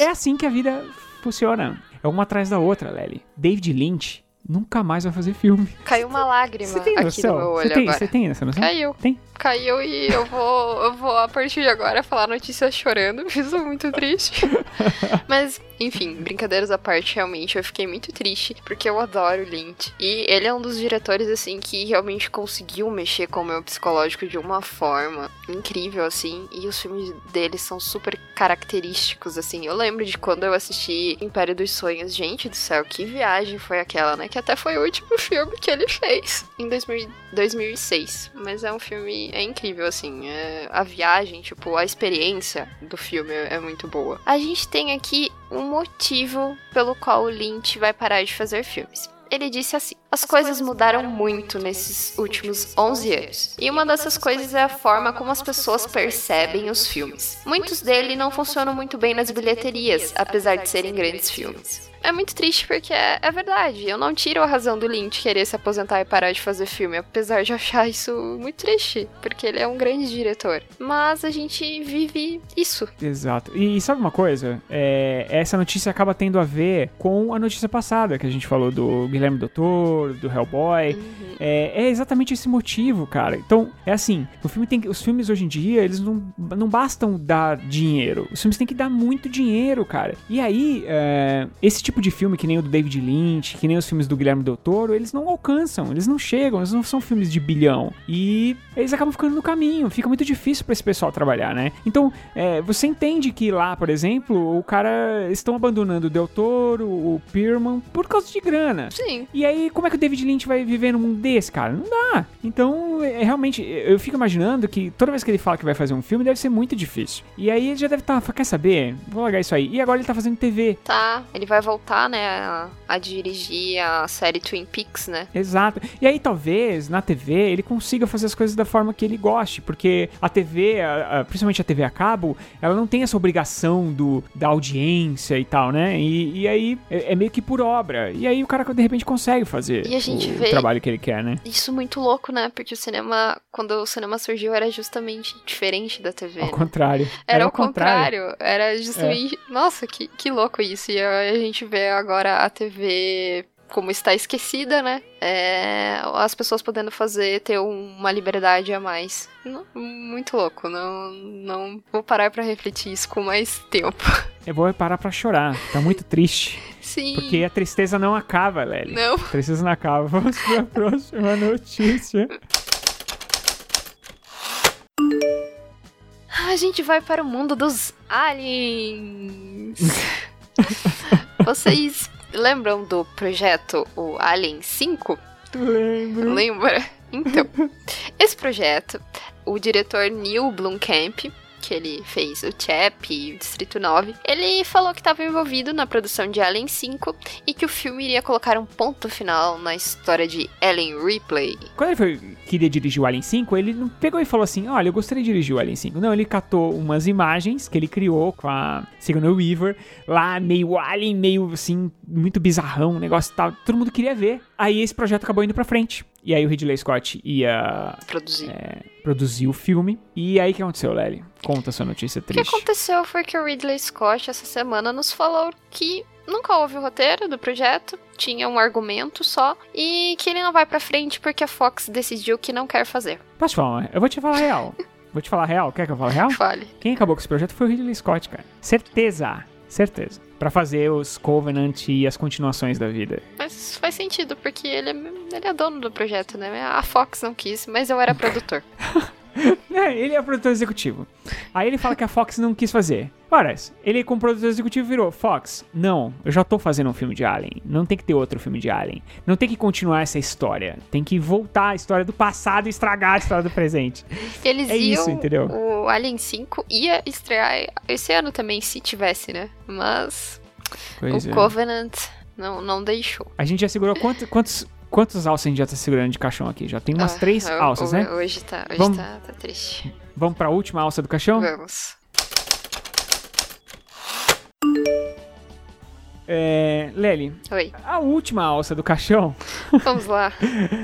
é assim que a vida funciona. É uma atrás da outra, Lely. David Lynch nunca mais vai fazer filme. Caiu uma lágrima Você tem aqui no meu Você olho tem, agora. você tem essa noção? Caiu. Tem. Caiu e eu vou, eu vou a partir de agora falar notícias chorando, (laughs) isso é muito triste. (laughs) Mas, enfim, brincadeiras à parte, realmente eu fiquei muito triste, porque eu adoro o Lynch. E ele é um dos diretores, assim, que realmente conseguiu mexer com o meu psicológico de uma forma incrível, assim. E os filmes dele são super característicos, assim. Eu lembro de quando eu assisti Império dos Sonhos. Gente do céu, que viagem foi aquela, né? Que até foi o último filme que ele fez em 2000 2006. Mas é um filme é incrível, assim. é- a viagem, tipo, a experiência do filme é, é muito boa. A gente tem aqui um motivo pelo qual o Lynch vai parar de fazer filmes. Ele disse assim: As coisas mudaram muito nesses últimos 11 anos. E uma dessas coisas é a forma como as pessoas percebem os filmes. Muitos dele não funcionam muito bem nas bilheterias, apesar de serem grandes filmes. É muito triste porque é, é verdade. Eu não tiro a razão do Lynch querer se aposentar e parar de fazer filme, apesar de (laughs) achar isso muito triste, porque ele é um grande diretor. Mas a gente vive isso. Exato. E sabe uma coisa? É, essa notícia acaba tendo a ver com a notícia passada que a gente falou do Guilherme Doutor, do Hellboy. É, é exatamente esse motivo, cara. Então, é assim, o filme tem que- os filmes hoje em dia, eles não, não bastam dar dinheiro. Os filmes têm que dar muito dinheiro, cara. E aí, é, esse tipo de filme, que nem o do David Lynch, que nem os filmes do Guilherme Del Toro, eles não alcançam, eles não chegam, eles não são filmes de bilhão. E eles acabam ficando no caminho, fica muito difícil pra esse pessoal trabalhar, né? Então, é, você entende que lá, por exemplo, o cara estão abandonando o Del Toro, o Pierman, por causa de grana. Sim. E aí, como é que o David Lynch vai viver num mundo desse, cara? Não dá. Então, é, realmente, eu fico imaginando que toda vez que ele fala que vai fazer um filme, deve ser muito difícil. E aí ele já deve estar, quer saber? Vou largar isso aí. E agora ele tá fazendo TV. Tá, ele vai voltar, né, a, a dirigir a série Twin Peaks, né? Exato. E aí talvez na TV ele consiga fazer as coisas da forma que ele goste, porque a TV, a- a- principalmente a TV a cabo, ela não tem essa obrigação do, da audiência e tal, né? E, e aí é, é meio que por obra. E aí o cara de repente consegue fazer o, vê- trabalho que ele quer, né? Isso muito louco, né? Porque o cinema, quando o cinema surgiu, era justamente diferente da TV. Ao né? contrário. Era ao o contrário. Era justamente. Nossa, que, que louco isso. E a a gente vê agora a TV como está esquecida, né? É, as pessoas podendo fazer, ter uma liberdade a mais. Não- muito louco. Não, não vou parar pra refletir isso com mais tempo. Eu vou parar pra chorar. Tá muito triste. Sim. Porque a tristeza não acaba, Lely. Não. A tristeza não acaba. Vamos pra próxima notícia. A gente vai para o mundo dos aliens. (laughs) (laughs) Vocês lembram do projeto o Alien 5? Lembro. Lembra? Então, (laughs) esse projeto, o diretor Neil Blomkamp, que ele fez o Chap e o Distrito 9, ele falou que estava envolvido na produção de Alien 5 e que o filme iria colocar um ponto final na história de Ellen Ripley. Quando ele foi, queria dirigir o Alien 5, ele não pegou e falou assim: Olha, eu gostaria de dirigir o Alien 5. Não, ele catou umas imagens que ele criou com a Sigourney Weaver, lá meio Alien, meio assim, muito bizarrão, um negócio e tal. Todo mundo queria ver. Aí esse projeto acabou indo pra frente. E aí o Ridley Scott ia Produzir. é, produzir o filme. E aí o que aconteceu, Lely? Conta sua notícia O que triste. aconteceu foi que o Ridley Scott essa semana nos falou que nunca houve o roteiro do projeto, tinha um argumento só e que ele não vai pra frente porque a Fox decidiu que não quer fazer. Posso te falar? Eu vou te falar real. (laughs) Vou te falar real. Quer que eu fale real? Fale. Quem acabou com esse projeto foi o Ridley Scott, cara. Certeza. Certeza. Pra fazer os Covenant e as continuações da vida. Mas faz sentido porque ele é, ele é dono do projeto, né? A Fox não quis, mas eu era produtor. (laughs) (laughs) É, ele é produtor executivo. Aí ele fala que a Fox não quis fazer. Ora, ele como produtor executivo virou Fox, não, eu já tô fazendo um filme de Alien. Não tem que ter outro filme de Alien. Não tem que continuar essa história. Tem que voltar a história do passado e estragar a história do presente. Eles É iam. isso, entendeu? O Alien 5 ia estrear esse ano também, se tivesse, né? Mas Pois o é. Covenant não, não deixou. A gente já segurou quantos, quantos, quantos alças a gente já tá segurando de caixão aqui? Já tem umas Ah, três alças, né? Hoje tá, hoje Vamos- tá, tá triste. Vamos pra última alça do caixão? Vamos. É, Lely, Oi. a última alça do caixão Vamos lá.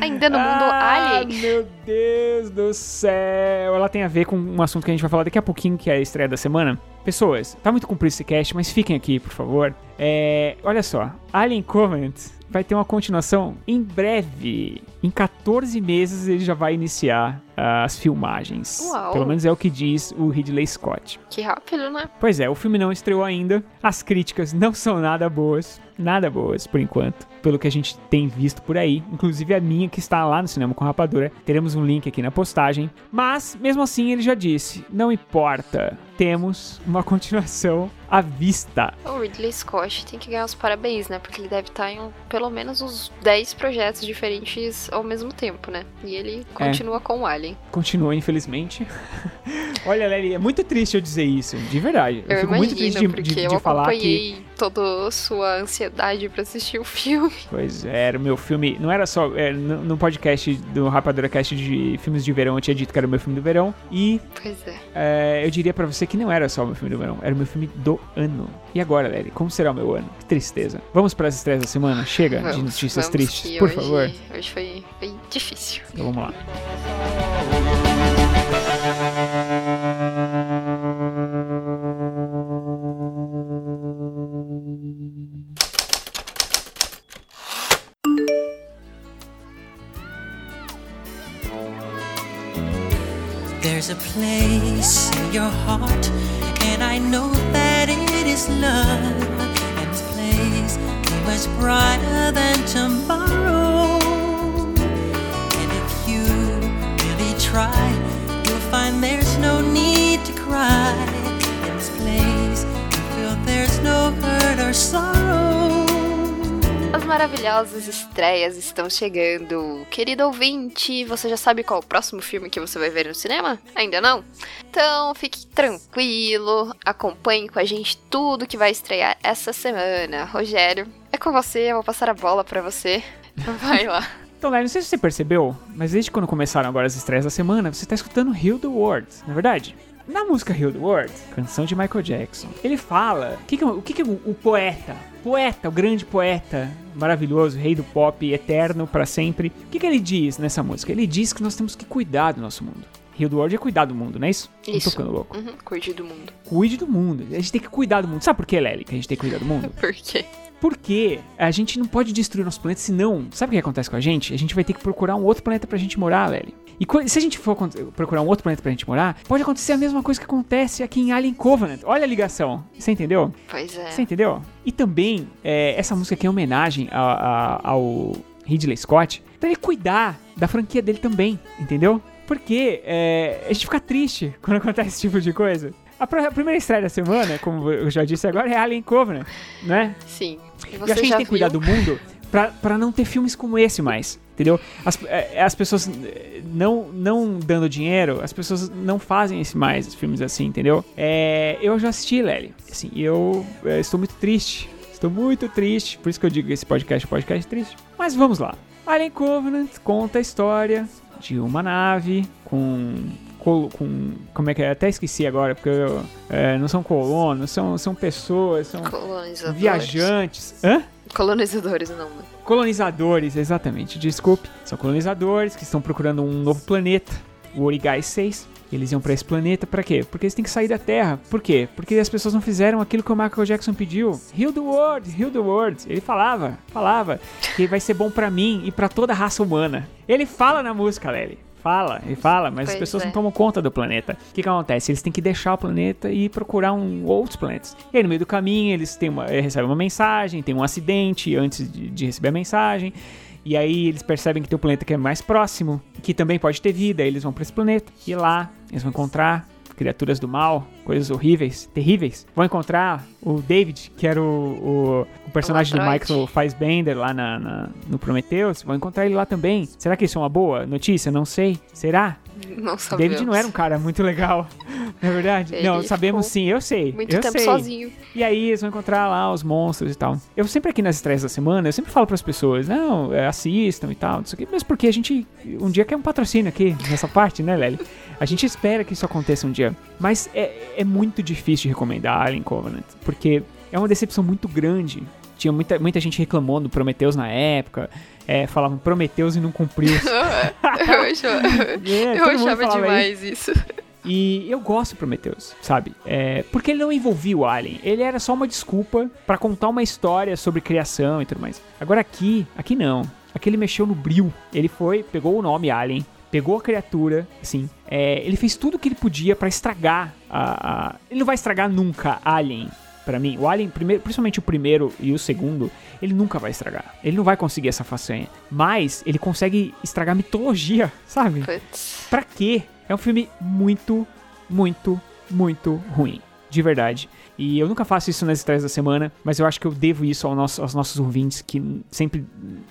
Ainda no mundo (laughs) ah, Alien. meu Deus do céu. Ela tem a ver com um assunto que a gente vai falar daqui a pouquinho, que é a estreia da semana. Pessoas, tá muito comprido esse cast, mas fiquem aqui, por favor. É, olha só, Alien Covenant vai ter uma continuação em breve. Em 14 meses ele já vai iniciar as filmagens. Uau. Pelo menos é o que diz o Ridley Scott. Que rápido, né? Pois é, o filme não estreou ainda. As críticas não são nada boas. Nada boas, por enquanto. Pelo que a gente tem visto por aí. Inclusive a minha que está lá no Cinema com Rapadura. Teremos um link aqui na postagem. Mas, mesmo assim, ele já disse: não importa. Temos uma (laughs) continuação à vista. O Ridley Scott tem que ganhar os parabéns, né? Porque ele deve estar em um- pelo menos uns 10 projetos diferentes ao mesmo tempo, né? E ele É. continua com o Alien. Continua, infelizmente. (laughs) Olha, Lely, é muito triste eu dizer isso. De verdade. Eu, Eu, fico imagino, muito triste de, de- de falar que. Toda sua ansiedade pra assistir o filme. Pois é, era o meu filme. Não era só. É, no, no podcast do Rapadura Cast de filmes de verão, eu tinha dito que era o meu filme do verão. E Pois é. é, eu diria pra você que não era só o meu filme do verão, era o meu filme do ano. E agora, Lely, como será o meu ano? Que tristeza. Vamos para as estreias da semana? Chega de Vamos, notícias vamos tristes, por hoje- favor. Hoje foi, foi difícil. Então vamos lá. There's a place in your heart, and I know that it is love. And this place is much brighter than tomorrow. And if you really try, you'll find there's no need to cry. In this place, you feel there's no hurt or sorrow. As maravilhosas estreias estão chegando. Querido ouvinte, você já sabe qual o próximo filme que você vai ver no cinema? Ainda não? Então fique tranquilo, acompanhe com a gente tudo que vai estrear essa semana. Rogério, é com você, eu vou passar a bola pra você. Vai lá. (laughs) Então, Léo, não sei se você percebeu, mas desde quando começaram agora as estreias da semana, você tá escutando Heal the World, não é verdade? Na música Heal the World, canção de Michael Jackson, ele fala. O que, que, é o que, que é o, o poeta, poeta, o grande poeta, maravilhoso, rei do pop, eterno para sempre. O que, que ele diz nessa música? Ele diz que nós temos que cuidar do nosso mundo. Heal the World é cuidar do mundo, não é isso? Não tô Isso. ficando louco. Uhum, cuide do mundo. Cuide do mundo. A gente tem que cuidar do mundo. Sabe por que, Lely, que a gente tem que cuidar do mundo? (laughs) Por quê? Porque a gente não pode destruir nosso planeta, senão, sabe o que acontece com a gente? A gente vai ter que procurar um outro planeta pra gente morar, Lely. E se a gente for procurar um outro planeta pra gente morar, pode acontecer a mesma coisa que acontece aqui em Alien Covenant. Olha a ligação. Você entendeu? Pois é. Você entendeu? E também, é, essa música aqui é homenagem a- a- ao Ridley Scott, pra ele cuidar da franquia dele também, entendeu? Porque é, a gente fica triste (laughs) quando acontece esse tipo de coisa. A, pr- a primeira estreia da semana, como eu já disse agora, é Alien Covenant, né? Sim. E você acho que a gente tem que cuidar do mundo pra, pra não ter filmes como esse mais, entendeu? As, é, as pessoas é, não, não dando dinheiro, as pessoas não fazem esse mais filmes assim, entendeu? É, eu já assisti, Lely. Assim, eu é, estou muito triste. Estou muito triste. Por isso que eu digo que esse podcast é um podcast triste. Mas vamos lá. Alien Covenant conta a história de uma nave com. Com, como é que é? Até esqueci agora, porque eu, é, não são colonos, são, são pessoas, são viajantes. Hã? Colonizadores, não. Colonizadores, exatamente, desculpe. São colonizadores que estão procurando um novo planeta, o Origai 6. Eles iam pra esse planeta pra quê? Porque eles têm que sair da Terra. Por quê? Porque as pessoas não fizeram aquilo que o Michael Jackson pediu. Heal the world, heal the world. Ele falava, falava que vai ser bom pra mim e pra toda a raça humana. Ele fala na música, Lely. Fala, ele fala, mas as Pois pessoas é. não tomam conta do planeta. O que, que acontece? Eles têm que deixar o planeta e procurar um, outros planetas. E aí, no meio do caminho, eles têm uma, eh, recebem uma mensagem, tem um acidente antes de, de receber a mensagem. E aí eles percebem que tem um planeta que é mais próximo, que também pode ter vida. Aí eles vão pra esse planeta. E lá eles vão encontrar criaturas do mal, coisas horríveis, terríveis. Vão encontrar o David, que era o, o, o personagem do. Michael Fassbender lá na, na- no Prometheus. Vão encontrar ele lá também. Será que isso é uma boa notícia? Não sei. Será? Não sabemos. David não era um cara muito legal, (laughs) não é verdade? Ele não, sabemos sim, eu sei. Muito eu tempo sei. sozinho. E aí eles vão encontrar lá os monstros e tal. Eu sempre aqui nas estreias da semana, eu sempre falo pras pessoas, não, é, assistam e tal, não sei o quê. Mesmo porque a gente um dia quer um patrocínio aqui nessa parte, né, Lely? A gente espera que isso aconteça um dia. Mas é, é muito difícil de recomendar Alien Covenant, porque é uma decepção muito grande. Tinha muita, muita gente reclamando do Prometheus na época. É, falavam Prometheus e não cumpriu. (laughs) eu achava, É, eu achava demais isso. e eu gosto do Prometheus, sabe? É, porque ele não envolvia o Alien. Ele era só uma desculpa pra contar uma história sobre criação e tudo mais. Agora aqui, aqui não. Aqui ele mexeu no bril. Ele foi, pegou o nome Alien, pegou a criatura, assim. é, ele fez tudo o que ele podia pra estragar a, a- Ele não vai estragar nunca Alien. Pra mim, o Alien, primeiro, principalmente o primeiro e o segundo, ele nunca vai estragar. Ele não vai conseguir essa façanha. Mas ele consegue estragar a mitologia, (laughs) sabe? Putz. Pra quê? É um filme muito, muito, muito ruim. De verdade. E eu nunca faço isso nas estreias da semana, mas eu acho que eu devo isso ao nosso- aos nossos ouvintes que sempre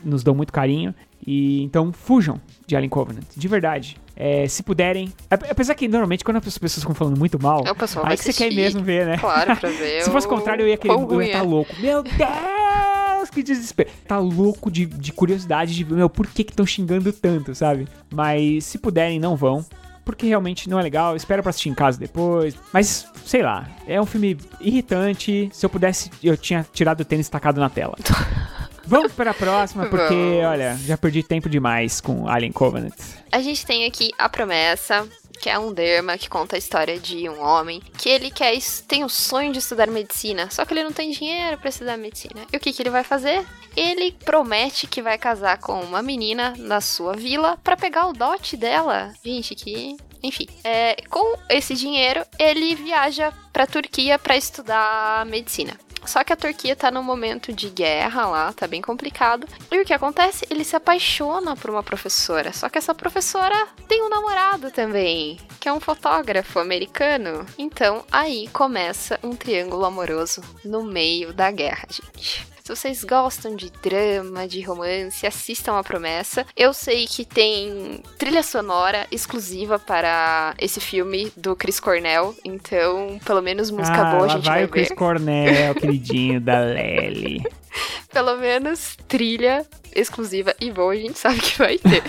nos dão muito carinho. E então fujam de Alien Covenant, de verdade. É, se puderem. ap- Apesar que normalmente quando as pessoas ficam falando muito mal, É, pessoal aí que você quer mesmo ver, né? Claro, pra (laughs) ver. Se fosse o contrário, eu ia querer eu ia estar é. louco. Meu Deus, que desespero. Tá louco de, de curiosidade de ver, meu, por que que estão xingando tanto, sabe? Mas se puderem, não vão. Porque realmente não é legal, espera pra assistir em casa depois. Mas, sei lá, é um filme irritante. Se eu pudesse, eu tinha tirado o tênis tacado na tela. (laughs) Vamos para a próxima, porque, Vamos. olha, já perdi tempo demais com Alien Covenant. A gente tem aqui a promessa, que é um derma que conta a história de um homem que ele quer tem o sonho de estudar medicina, só que ele não tem dinheiro pra estudar medicina. E o que, que ele vai fazer? Ele promete que vai casar com uma menina na sua vila pra pegar o dote dela. Gente, que enfim, é, com esse dinheiro ele viaja pra Turquia pra estudar medicina. Só que a Turquia tá num momento de guerra lá, tá bem complicado. E o que acontece? Ele se apaixona por uma professora. Só que essa professora tem um namorado também, que é um fotógrafo americano. Então aí começa um triângulo amoroso no meio da guerra, gente. Se vocês gostam de drama, de romance, assistam A Promessa. Eu sei que tem trilha sonora exclusiva para esse filme do Chris Cornell, então pelo menos música ah, boa a gente vai vai, o Chris. Cornell, (laughs) queridinho da Lely. (laughs) Pelo menos trilha exclusiva e boa a gente sabe que vai ter.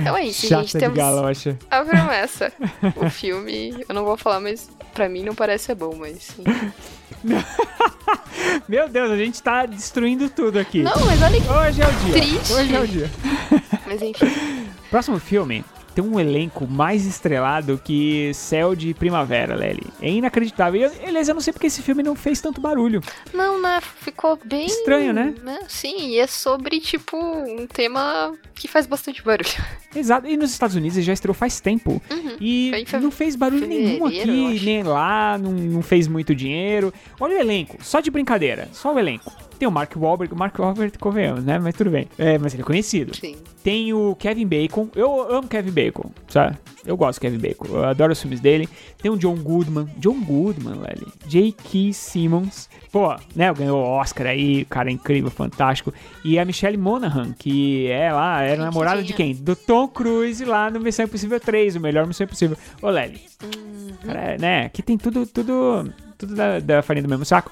Então é isso, Chata gente. Temos galocha. a promessa. O filme, eu não vou falar, mas pra mim não parece ser bom, mas. sim. (laughs) Meu Deus, a gente tá destruindo tudo aqui. Não, mas olha que. Hoje é o dia. Triste. Hoje é o dia. Mas enfim. Próximo filme tem um elenco mais estrelado que Céu de Primavera, Lely. É inacreditável. E, eu- aliás, eu não sei porque esse filme não fez tanto barulho. Não, né? Ficou bem. Estranho, né? Sim, e é sobre, tipo, um tema que faz bastante barulho. (laughs) Exato. E nos Estados Unidos ele já estreou faz tempo. E Uhum. Em fe- não fez barulho nenhum aqui, nem lá, não, não fez muito dinheiro. Olha o elenco, só de brincadeira, só o elenco. Tem o Mark Wahlberg, o Mark Wahlberg convenhamos, né? Mas tudo bem. É, mas ele é conhecido. Sim. Tem o Kevin Bacon. Eu amo Kevin Bacon, sabe? Eu gosto do Kevin Bacon. Eu adoro os filmes dele. Tem o John Goodman. John Goodman, velho. J.K. Simmons. Pô, né? Ganhou o Oscar aí. Cara incrível, fantástico. E a Michelle Monaghan, que é lá, era Quem namorada de tinha? quem? Do Tom Cruise lá no Missão Impossível 3, o melhor Missão Impossível. Ô, Lely. Uhum. Cara, é, né? Aqui tem tudo, tudo, tudo da, da farinha do mesmo saco.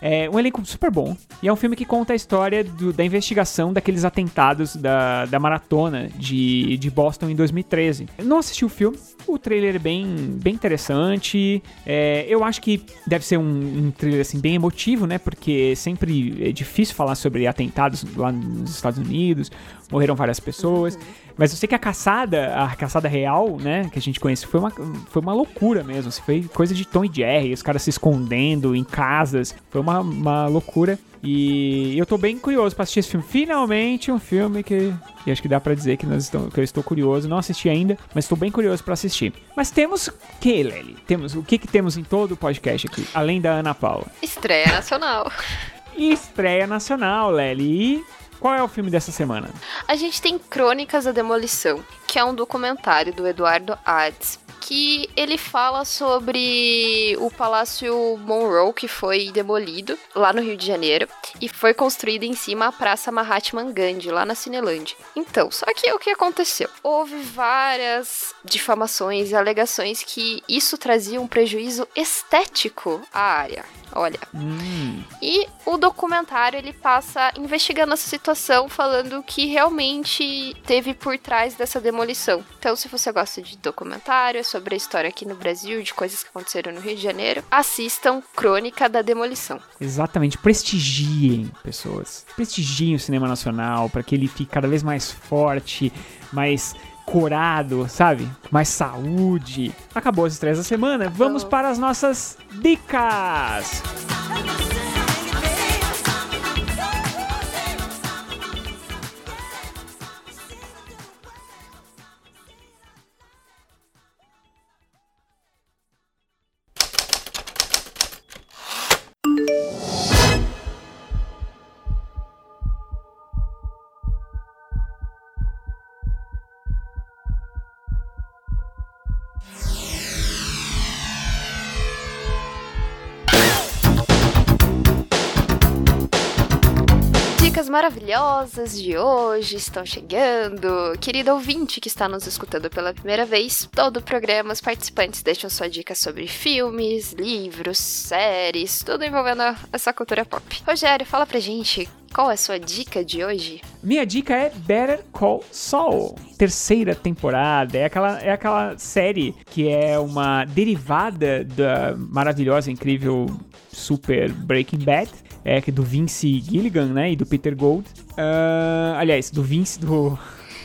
É um elenco super bom. E é um filme que conta a história do- da investigação daqueles atentados da, da maratona de, de Boston em 2013. Eu não assisti o filme. O trailer é bem, bem interessante. É, eu acho que deve ser um, um trailer assim, bem emotivo, né? Porque sempre é difícil falar sobre atentados lá nos Estados Unidos. Morreram várias pessoas. Mas eu sei que a caçada, a caçada real, né, que a gente conhece, foi uma, foi uma loucura mesmo. assim, foi coisa de Tom e Jerry, os caras se escondendo em casas. Foi uma, uma loucura. E eu tô bem curioso pra assistir esse filme. Finalmente um filme que, que acho que dá pra dizer que, nós estamos, que eu estou curioso. Não assisti ainda, mas estou bem curioso pra assistir. Mas temos o que, Lely? Temos, o que, que temos em todo o podcast aqui, além da Ana Paula? Estreia nacional. (laughs) Estreia nacional, Lely. E qual é o filme dessa semana? A gente tem Crônicas da Demolição, que é um documentário do Eduardo Ades, que ele fala sobre o Palácio Monroe, que foi demolido lá no Rio de Janeiro, e foi construído em cima a Praça Mahatma Gandhi, lá na Cinelândia. Então, só que o que aconteceu? Houve várias difamações e alegações que isso trazia um prejuízo estético à área. Olha, Hum, e o documentário ele passa investigando essa situação, falando o que realmente teve por trás dessa demolição. Então, se você gosta de documentário, é sobre a história aqui no Brasil, de coisas que aconteceram no Rio de Janeiro, assistam Crônica da Demolição. Exatamente, prestigiem pessoas. Prestigiem o cinema nacional para que ele fique cada vez mais forte, mais corado, sabe? Mais saúde. Acabou as estreias da semana. Vamos para as nossas dicas. Maravilhosas de hoje estão chegando. Querido ouvinte que está nos escutando pela primeira vez, todo o programa, os participantes deixam sua dica sobre filmes, livros, séries, tudo envolvendo essa cultura pop. Rogério, fala pra gente qual é a sua dica de hoje? Minha dica é Better Call Saul, terceira temporada. É aquela, é aquela série que é uma derivada da maravilhosa, incrível, super Breaking Bad. É do Vince Gilligan, né? E do Peter Gold. Ah, aliás, do Vince do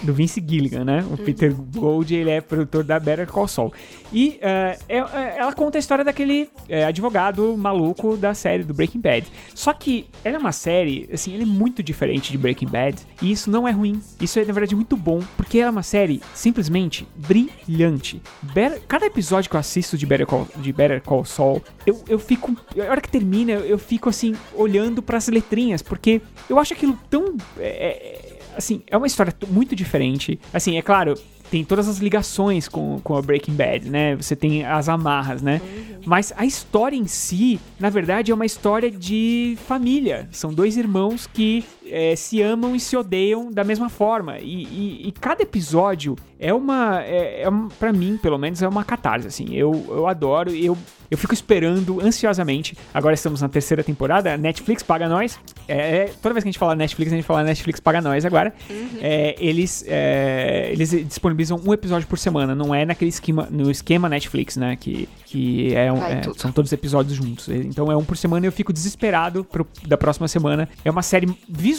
do Vince Gilligan, né? O Peter Gold, ele é produtor da Better Call Saul. E ah, é- é- ela conta a história daquele é, advogado maluco da série do Breaking Bad. Só que ela é uma série, assim, ela é muito diferente de Breaking Bad. E isso não é ruim. Isso é, na verdade, muito bom. Porque ela é uma série simplesmente brilhante. Better- cada episódio que eu assisto de Better Call, de Better Call Saul, eu, eu fico... A hora que termina, eu, eu fico, assim, olhando pras letrinhas. Porque eu acho aquilo tão... é, assim, é uma história muito diferente. Assim, é claro, tem todas as ligações com, com a Breaking Bad, né? Você tem as amarras, né? Mas a história em si, na verdade, é uma história de família. São dois irmãos que é, se amam e se odeiam da mesma forma. E, e- e cada episódio é uma. É, é um- pra mim, pelo menos, é uma catarse. Assim. Eu, eu adoro, eu, eu fico esperando ansiosamente. Agora estamos na terceira temporada, Netflix paga nós. É, é, toda vez que a gente fala Netflix, a gente fala Netflix paga nós agora. É, eles, é, eles disponibilizam um episódio por semana, não é naquele esquema, no esquema Netflix, né? Que, que é, é, são todos os episódios juntos. Então é um por semana e eu fico desesperado pro- da próxima semana. É uma série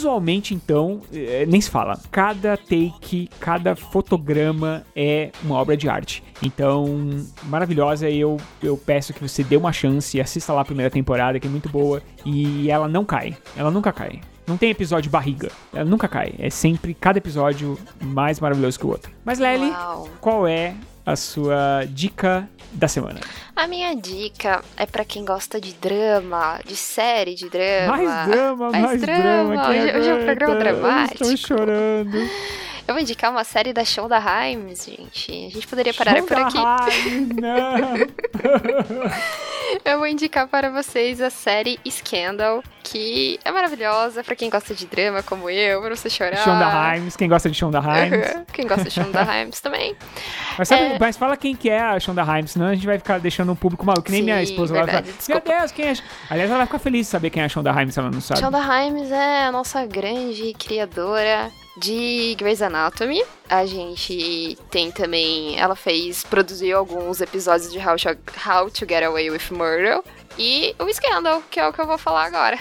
visualmente, então, é, nem se fala. Cada take, cada fotograma é uma obra de arte. Então, maravilhosa. E eu, eu peço que você dê uma chance e assista lá a primeira temporada, que é muito boa. E ela não cai. Ela nunca cai. Não tem episódio barriga. Ela nunca cai. É sempre cada episódio mais maravilhoso que o outro. Mas, Lely, Uau. qual é a sua dica da semana? A minha dica é pra quem gosta de drama, de série de drama. Mais drama, mais, mais drama. drama. Hoje- hoje é um programa dramático. Estou chorando. Eu vou indicar uma série da Shonda Rhimes, gente. A gente poderia parar por aqui. Rhimes, não. (laughs) Eu vou indicar para vocês a série Scandal, que é maravilhosa pra quem gosta de drama como eu, pra você chorar. Shonda Rhimes, quem gosta de Shonda Rhimes. Uhum. Quem gosta de Shonda (laughs) Rhimes também. Mas, sabe, É. mas fala quem que é a Shonda Rhimes, senão a gente vai ficar deixando o público maluco. Que nem Sim, minha esposa lá. verdade, Fala, Meu desculpa. Deus, quem é. Aliás, ela vai ficar feliz de saber quem é a Shonda Rhimes se ela não sabe. Shonda Rhimes é a nossa grande criadora de Grey's Anatomy. A gente tem também. Ela fez. produziu alguns episódios de How to, How to Get Away with Murder. E o Scandal, que é o que eu vou falar agora.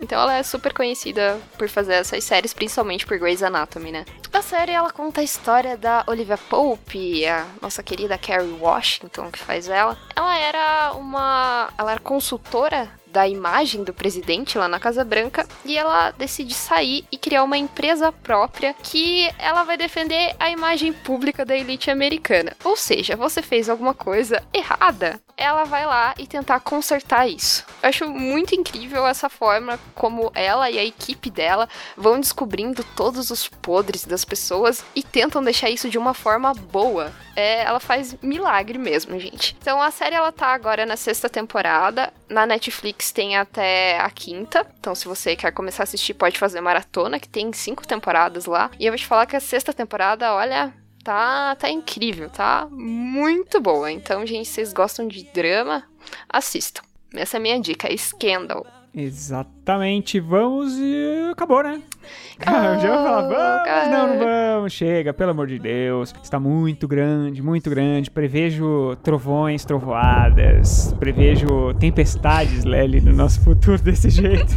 Então ela é super conhecida por fazer essas séries, principalmente por Grey's Anatomy, né? A série ela conta a história da Olivia Pope, a nossa querida Carrie Washington que faz ela. Ela era uma, ela era consultora da imagem do presidente lá na Casa Branca e ela decide sair e criar uma empresa própria que ela vai defender a imagem pública da elite americana. Ou seja, você fez alguma coisa errada, ela vai lá e tentar consertar isso. Eu acho muito incrível essa forma como ela e a equipe dela vão descobrindo todos os podres das pessoas e tentam deixar isso de uma forma boa. É, ela faz milagre mesmo, gente. Então a série ela tá agora na sexta temporada. Na Netflix tem até a quinta. Então, se você quer começar a assistir, pode fazer maratona, que tem cinco temporadas lá. E eu vou te falar que a sexta temporada, olha, tá, tá incrível, tá muito boa. Então, gente, vocês gostam de drama, assistam. Essa é a minha dica, Scandal. Exatamente, vamos e acabou, né? Eu (laughs) já vou falar, vamos, cara. não, não vamos, chega, pelo amor de Deus. Está muito grande, muito grande. Prevejo trovões, trovoadas, prevejo tempestades, Lely, no nosso futuro desse (laughs) jeito.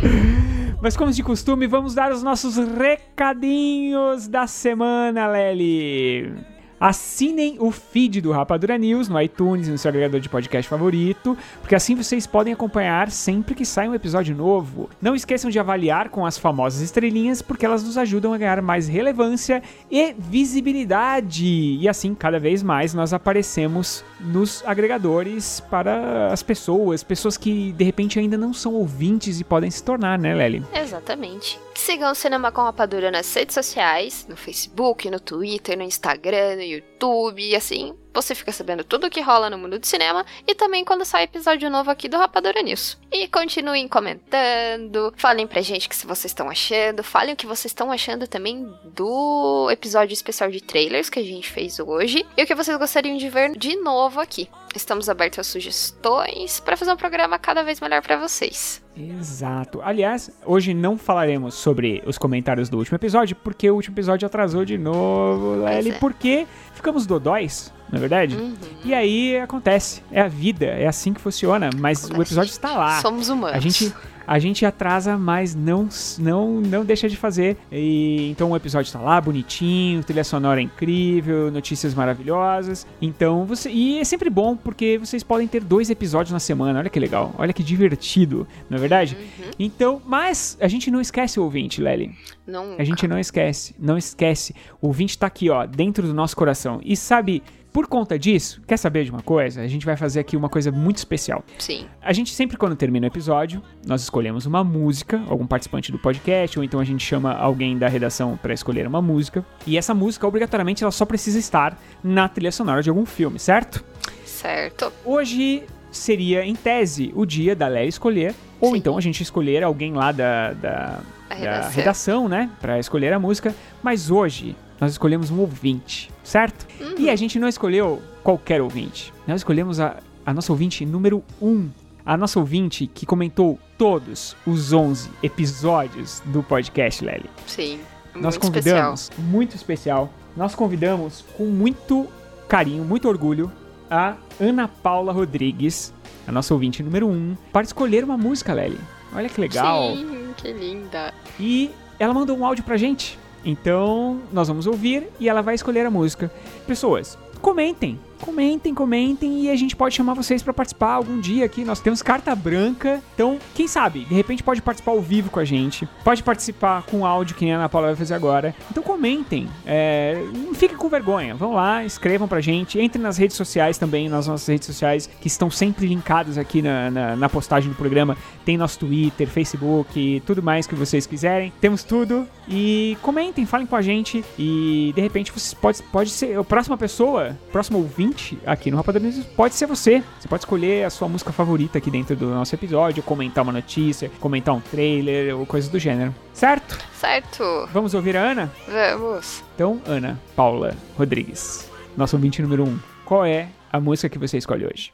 (laughs) Mas como de costume, vamos dar os nossos recadinhos da semana, Lely. Assinem o feed do Rapadura News no iTunes, no seu agregador de podcast favorito, porque assim vocês podem acompanhar sempre que sai um episódio novo. Não esqueçam de avaliar com as famosas estrelinhas, porque elas nos ajudam a ganhar mais relevância e visibilidade. E assim, cada vez mais nós aparecemos nos agregadores para as pessoas, pessoas que de repente ainda não são ouvintes e podem se tornar, né, Lely? Exatamente. Sigam o Cinema com Rapadura nas redes sociais, no Facebook, no Twitter, no Instagram, no YouTube, e assim você fica sabendo tudo o que rola no mundo do cinema e também quando sai episódio novo aqui do Rapadura News. E continuem comentando, falem pra gente o que vocês estão achando, falem o que vocês estão achando também do episódio especial de trailers que a gente fez hoje e o que vocês gostariam de ver de novo aqui. Estamos abertos a sugestões para fazer um programa cada vez melhor pra vocês. Exato. Aliás, hoje não falaremos sobre os comentários do último episódio, porque o último episódio atrasou de novo, Lely, é. porque ficamos dodóis, não é verdade? Uhum. E aí acontece, é a vida, é assim que funciona, mas o Acontece, episódio gente. está lá. Somos humanos. A gente, a gente atrasa, mas não, não, não deixa de fazer. E, então o episódio está lá, bonitinho, trilha sonora incrível, notícias maravilhosas. Então você. E é sempre bom porque vocês podem ter dois episódios na semana. Olha que legal, olha que divertido, não é verdade? Uhum. Então, mas a gente não esquece o ouvinte, Lely. Não. A gente não esquece, não esquece. O ouvinte tá aqui, ó, dentro do nosso coração. E sabe por conta disso, quer saber de uma coisa? A gente vai fazer aqui uma coisa muito especial. Sim. A gente sempre, quando termina o episódio, nós escolhemos uma música, algum participante do podcast, ou então a gente chama alguém da redação para escolher uma música. E essa música, obrigatoriamente, ela só precisa estar na trilha sonora de algum filme, certo? Certo. Hoje seria, em tese, o dia da Léa escolher, ou Sim. então a gente escolher alguém lá da, da, redação. redação, né, Pra escolher a música. Mas hoje nós escolhemos um ouvinte, certo? E a gente não escolheu qualquer ouvinte. Nós escolhemos a, a nossa ouvinte número 1. Um. A nossa ouvinte que comentou todos os 11 episódios do podcast, Lely. Sim. Nós Muito especial. convidamos, muito especial, nós convidamos com muito carinho, muito orgulho, a Ana Paula Rodrigues, a nossa ouvinte número 1, um, para escolher uma música, Lely. Olha que legal. Sim, que linda. E ela mandou um áudio pra gente. Então, nós vamos ouvir e ela vai escolher a música. Pessoas, comentem. Comentem, comentem e a gente pode chamar vocês pra participar algum dia aqui. Nós temos carta branca. Então, quem sabe, de repente pode participar ao vivo com a gente. Pode participar com áudio, que nem a Ana Paula vai fazer agora. Então comentem. É, não fiquem com vergonha. Vão lá, escrevam pra gente. Entrem nas redes sociais também, nas nossas redes sociais, que estão sempre linkadas aqui na, na, na postagem do programa. Tem nosso Twitter, Facebook, tudo mais que vocês quiserem. Temos tudo. E comentem, falem com a gente. E de repente vocês pode, pode ser. A próxima pessoa, próximo ouvinte aqui no Rapadura News pode ser você. Você pode escolher a sua música favorita aqui dentro do nosso episódio, comentar uma notícia, comentar um trailer ou coisas do gênero. Certo? Certo. Vamos ouvir a Ana? Vamos. Então, Ana Paula Rodrigues, nosso ouvinte número 1. Um. Qual é a música que você escolhe hoje?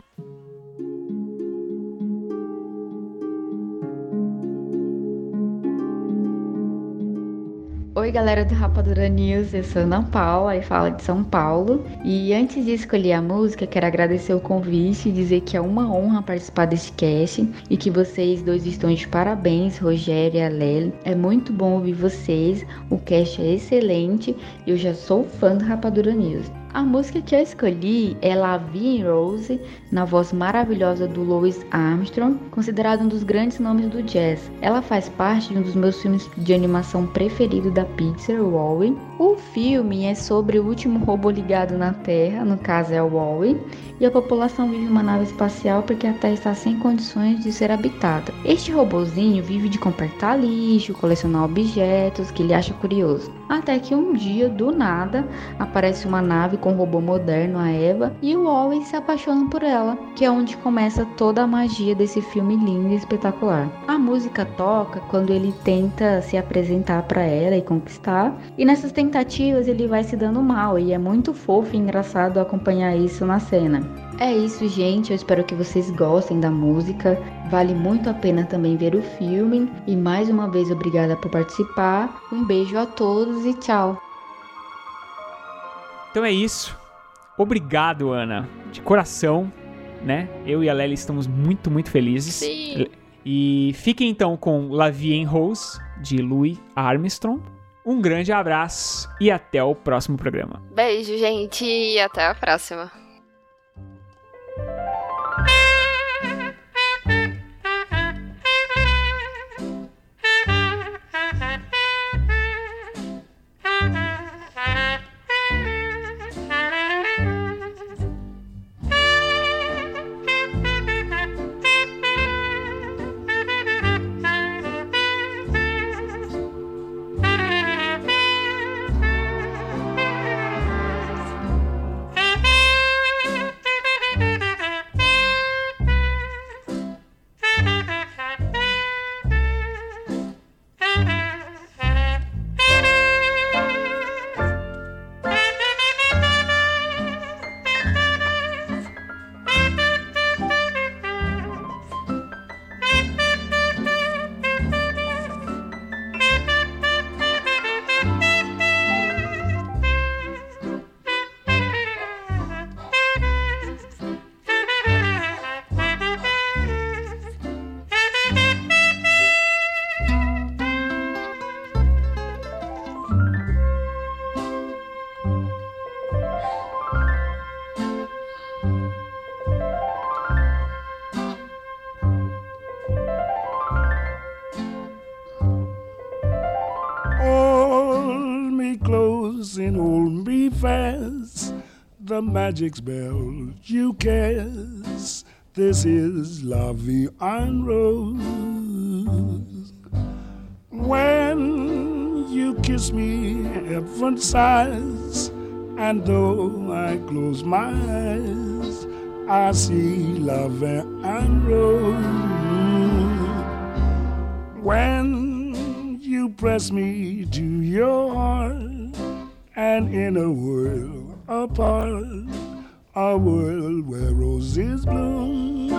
Oi, galera do Rapadura News, eu sou Ana Paula e falo de São Paulo. E antes de escolher a música, quero agradecer o convite e dizer que é uma honra participar desse cast e que vocês dois estão de parabéns, Rogério e a Lely. É muito bom ouvir vocês, o cast é excelente e eu já sou fã do Rapadura News. A música que eu escolhi é Lavie Rose, na voz maravilhosa do Louis Armstrong, considerado um dos grandes nomes do jazz. Ela faz parte de um dos meus filmes de animação preferido da Pixar, Wall-E. O filme é sobre o último robô ligado na Terra, no caso é o Wall-E, e a população vive uma nave espacial porque a Terra está sem condições de ser habitada. Este robozinho vive de compactar lixo, colecionar objetos que ele acha curioso. Até que um dia, do nada, aparece uma nave com um robô moderno, a Eva, e o Wally se apaixona por ela, que é onde começa toda a magia desse filme lindo e espetacular. A música toca quando ele tenta se apresentar para ela e conquistar, e nessas tentativas ele vai se dando mal, e é muito fofo e engraçado acompanhar isso na cena. É isso, gente. Eu espero que vocês gostem da música. Vale muito a pena também ver o filme. E mais uma vez, obrigada por participar. Um beijo a todos e tchau. Então é isso. Obrigado, Ana. De coração, né? Eu e a Lely estamos muito, muito felizes. Sim. E fiquem então com La Vie en Rose, de Louis Armstrong. Um grande abraço e até o próximo programa. Beijo, gente, e até a próxima. And the magic spell you cast. This is Vie en Rose. When you kiss me, heaven sighs, and though I close my eyes, I see La and Rose. When you press me to your heart, and in a world apart, a world where roses bloom.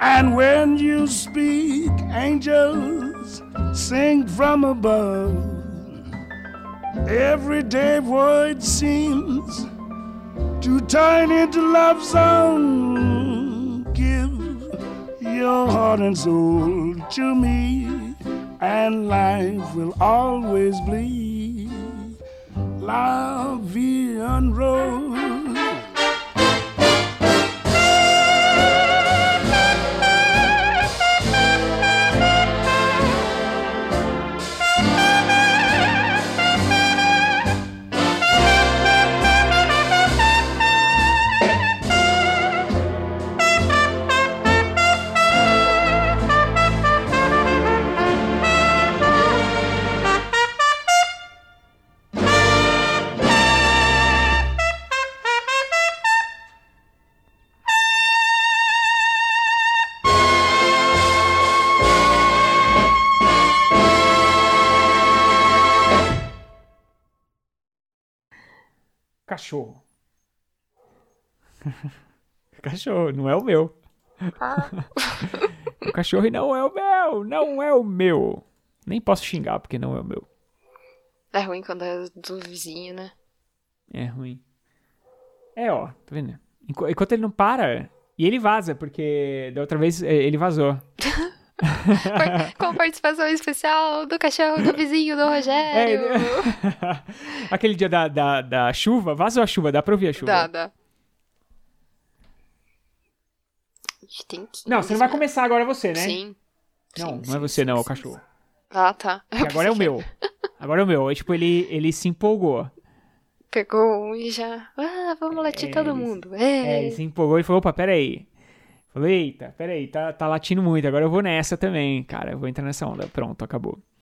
And when you speak, angels sing from above. Everyday word seems to turn into love song. Give your heart and soul to me, and life will always be la vie. Cachorro. (laughs) cachorro, não é o meu. (laughs) o cachorro não é o meu, não é o meu. Nem posso xingar porque não é o meu. É ruim quando é do vizinho, né? É ruim. É, ó, tá vendo? Enqu- Enquanto ele não para, e ele vaza, porque da outra vez eh, ele vazou. (laughs) Com participação especial do cachorro do vizinho do É, Rogério. (laughs) Aquele dia da, da, da chuva, vazou a chuva, dá pra ouvir a chuva. Dá, dá. Tem 15, Não, você não vai né? começar agora você, né? Sim. Não, Sim, não é você sim, não, é o cachorro. Ah, tá. Que agora é o meu. Agora é o meu. Aí, tipo, ele, ele se empolgou. Pegou um e já. Ah, vamos latir É, todo ele- mundo. É, É. ele se empolgou e falou, opa, peraí. Falei, eita, peraí, tá, tá latindo muito, agora eu vou nessa também, cara, eu vou entrar nessa onda. Pronto, acabou.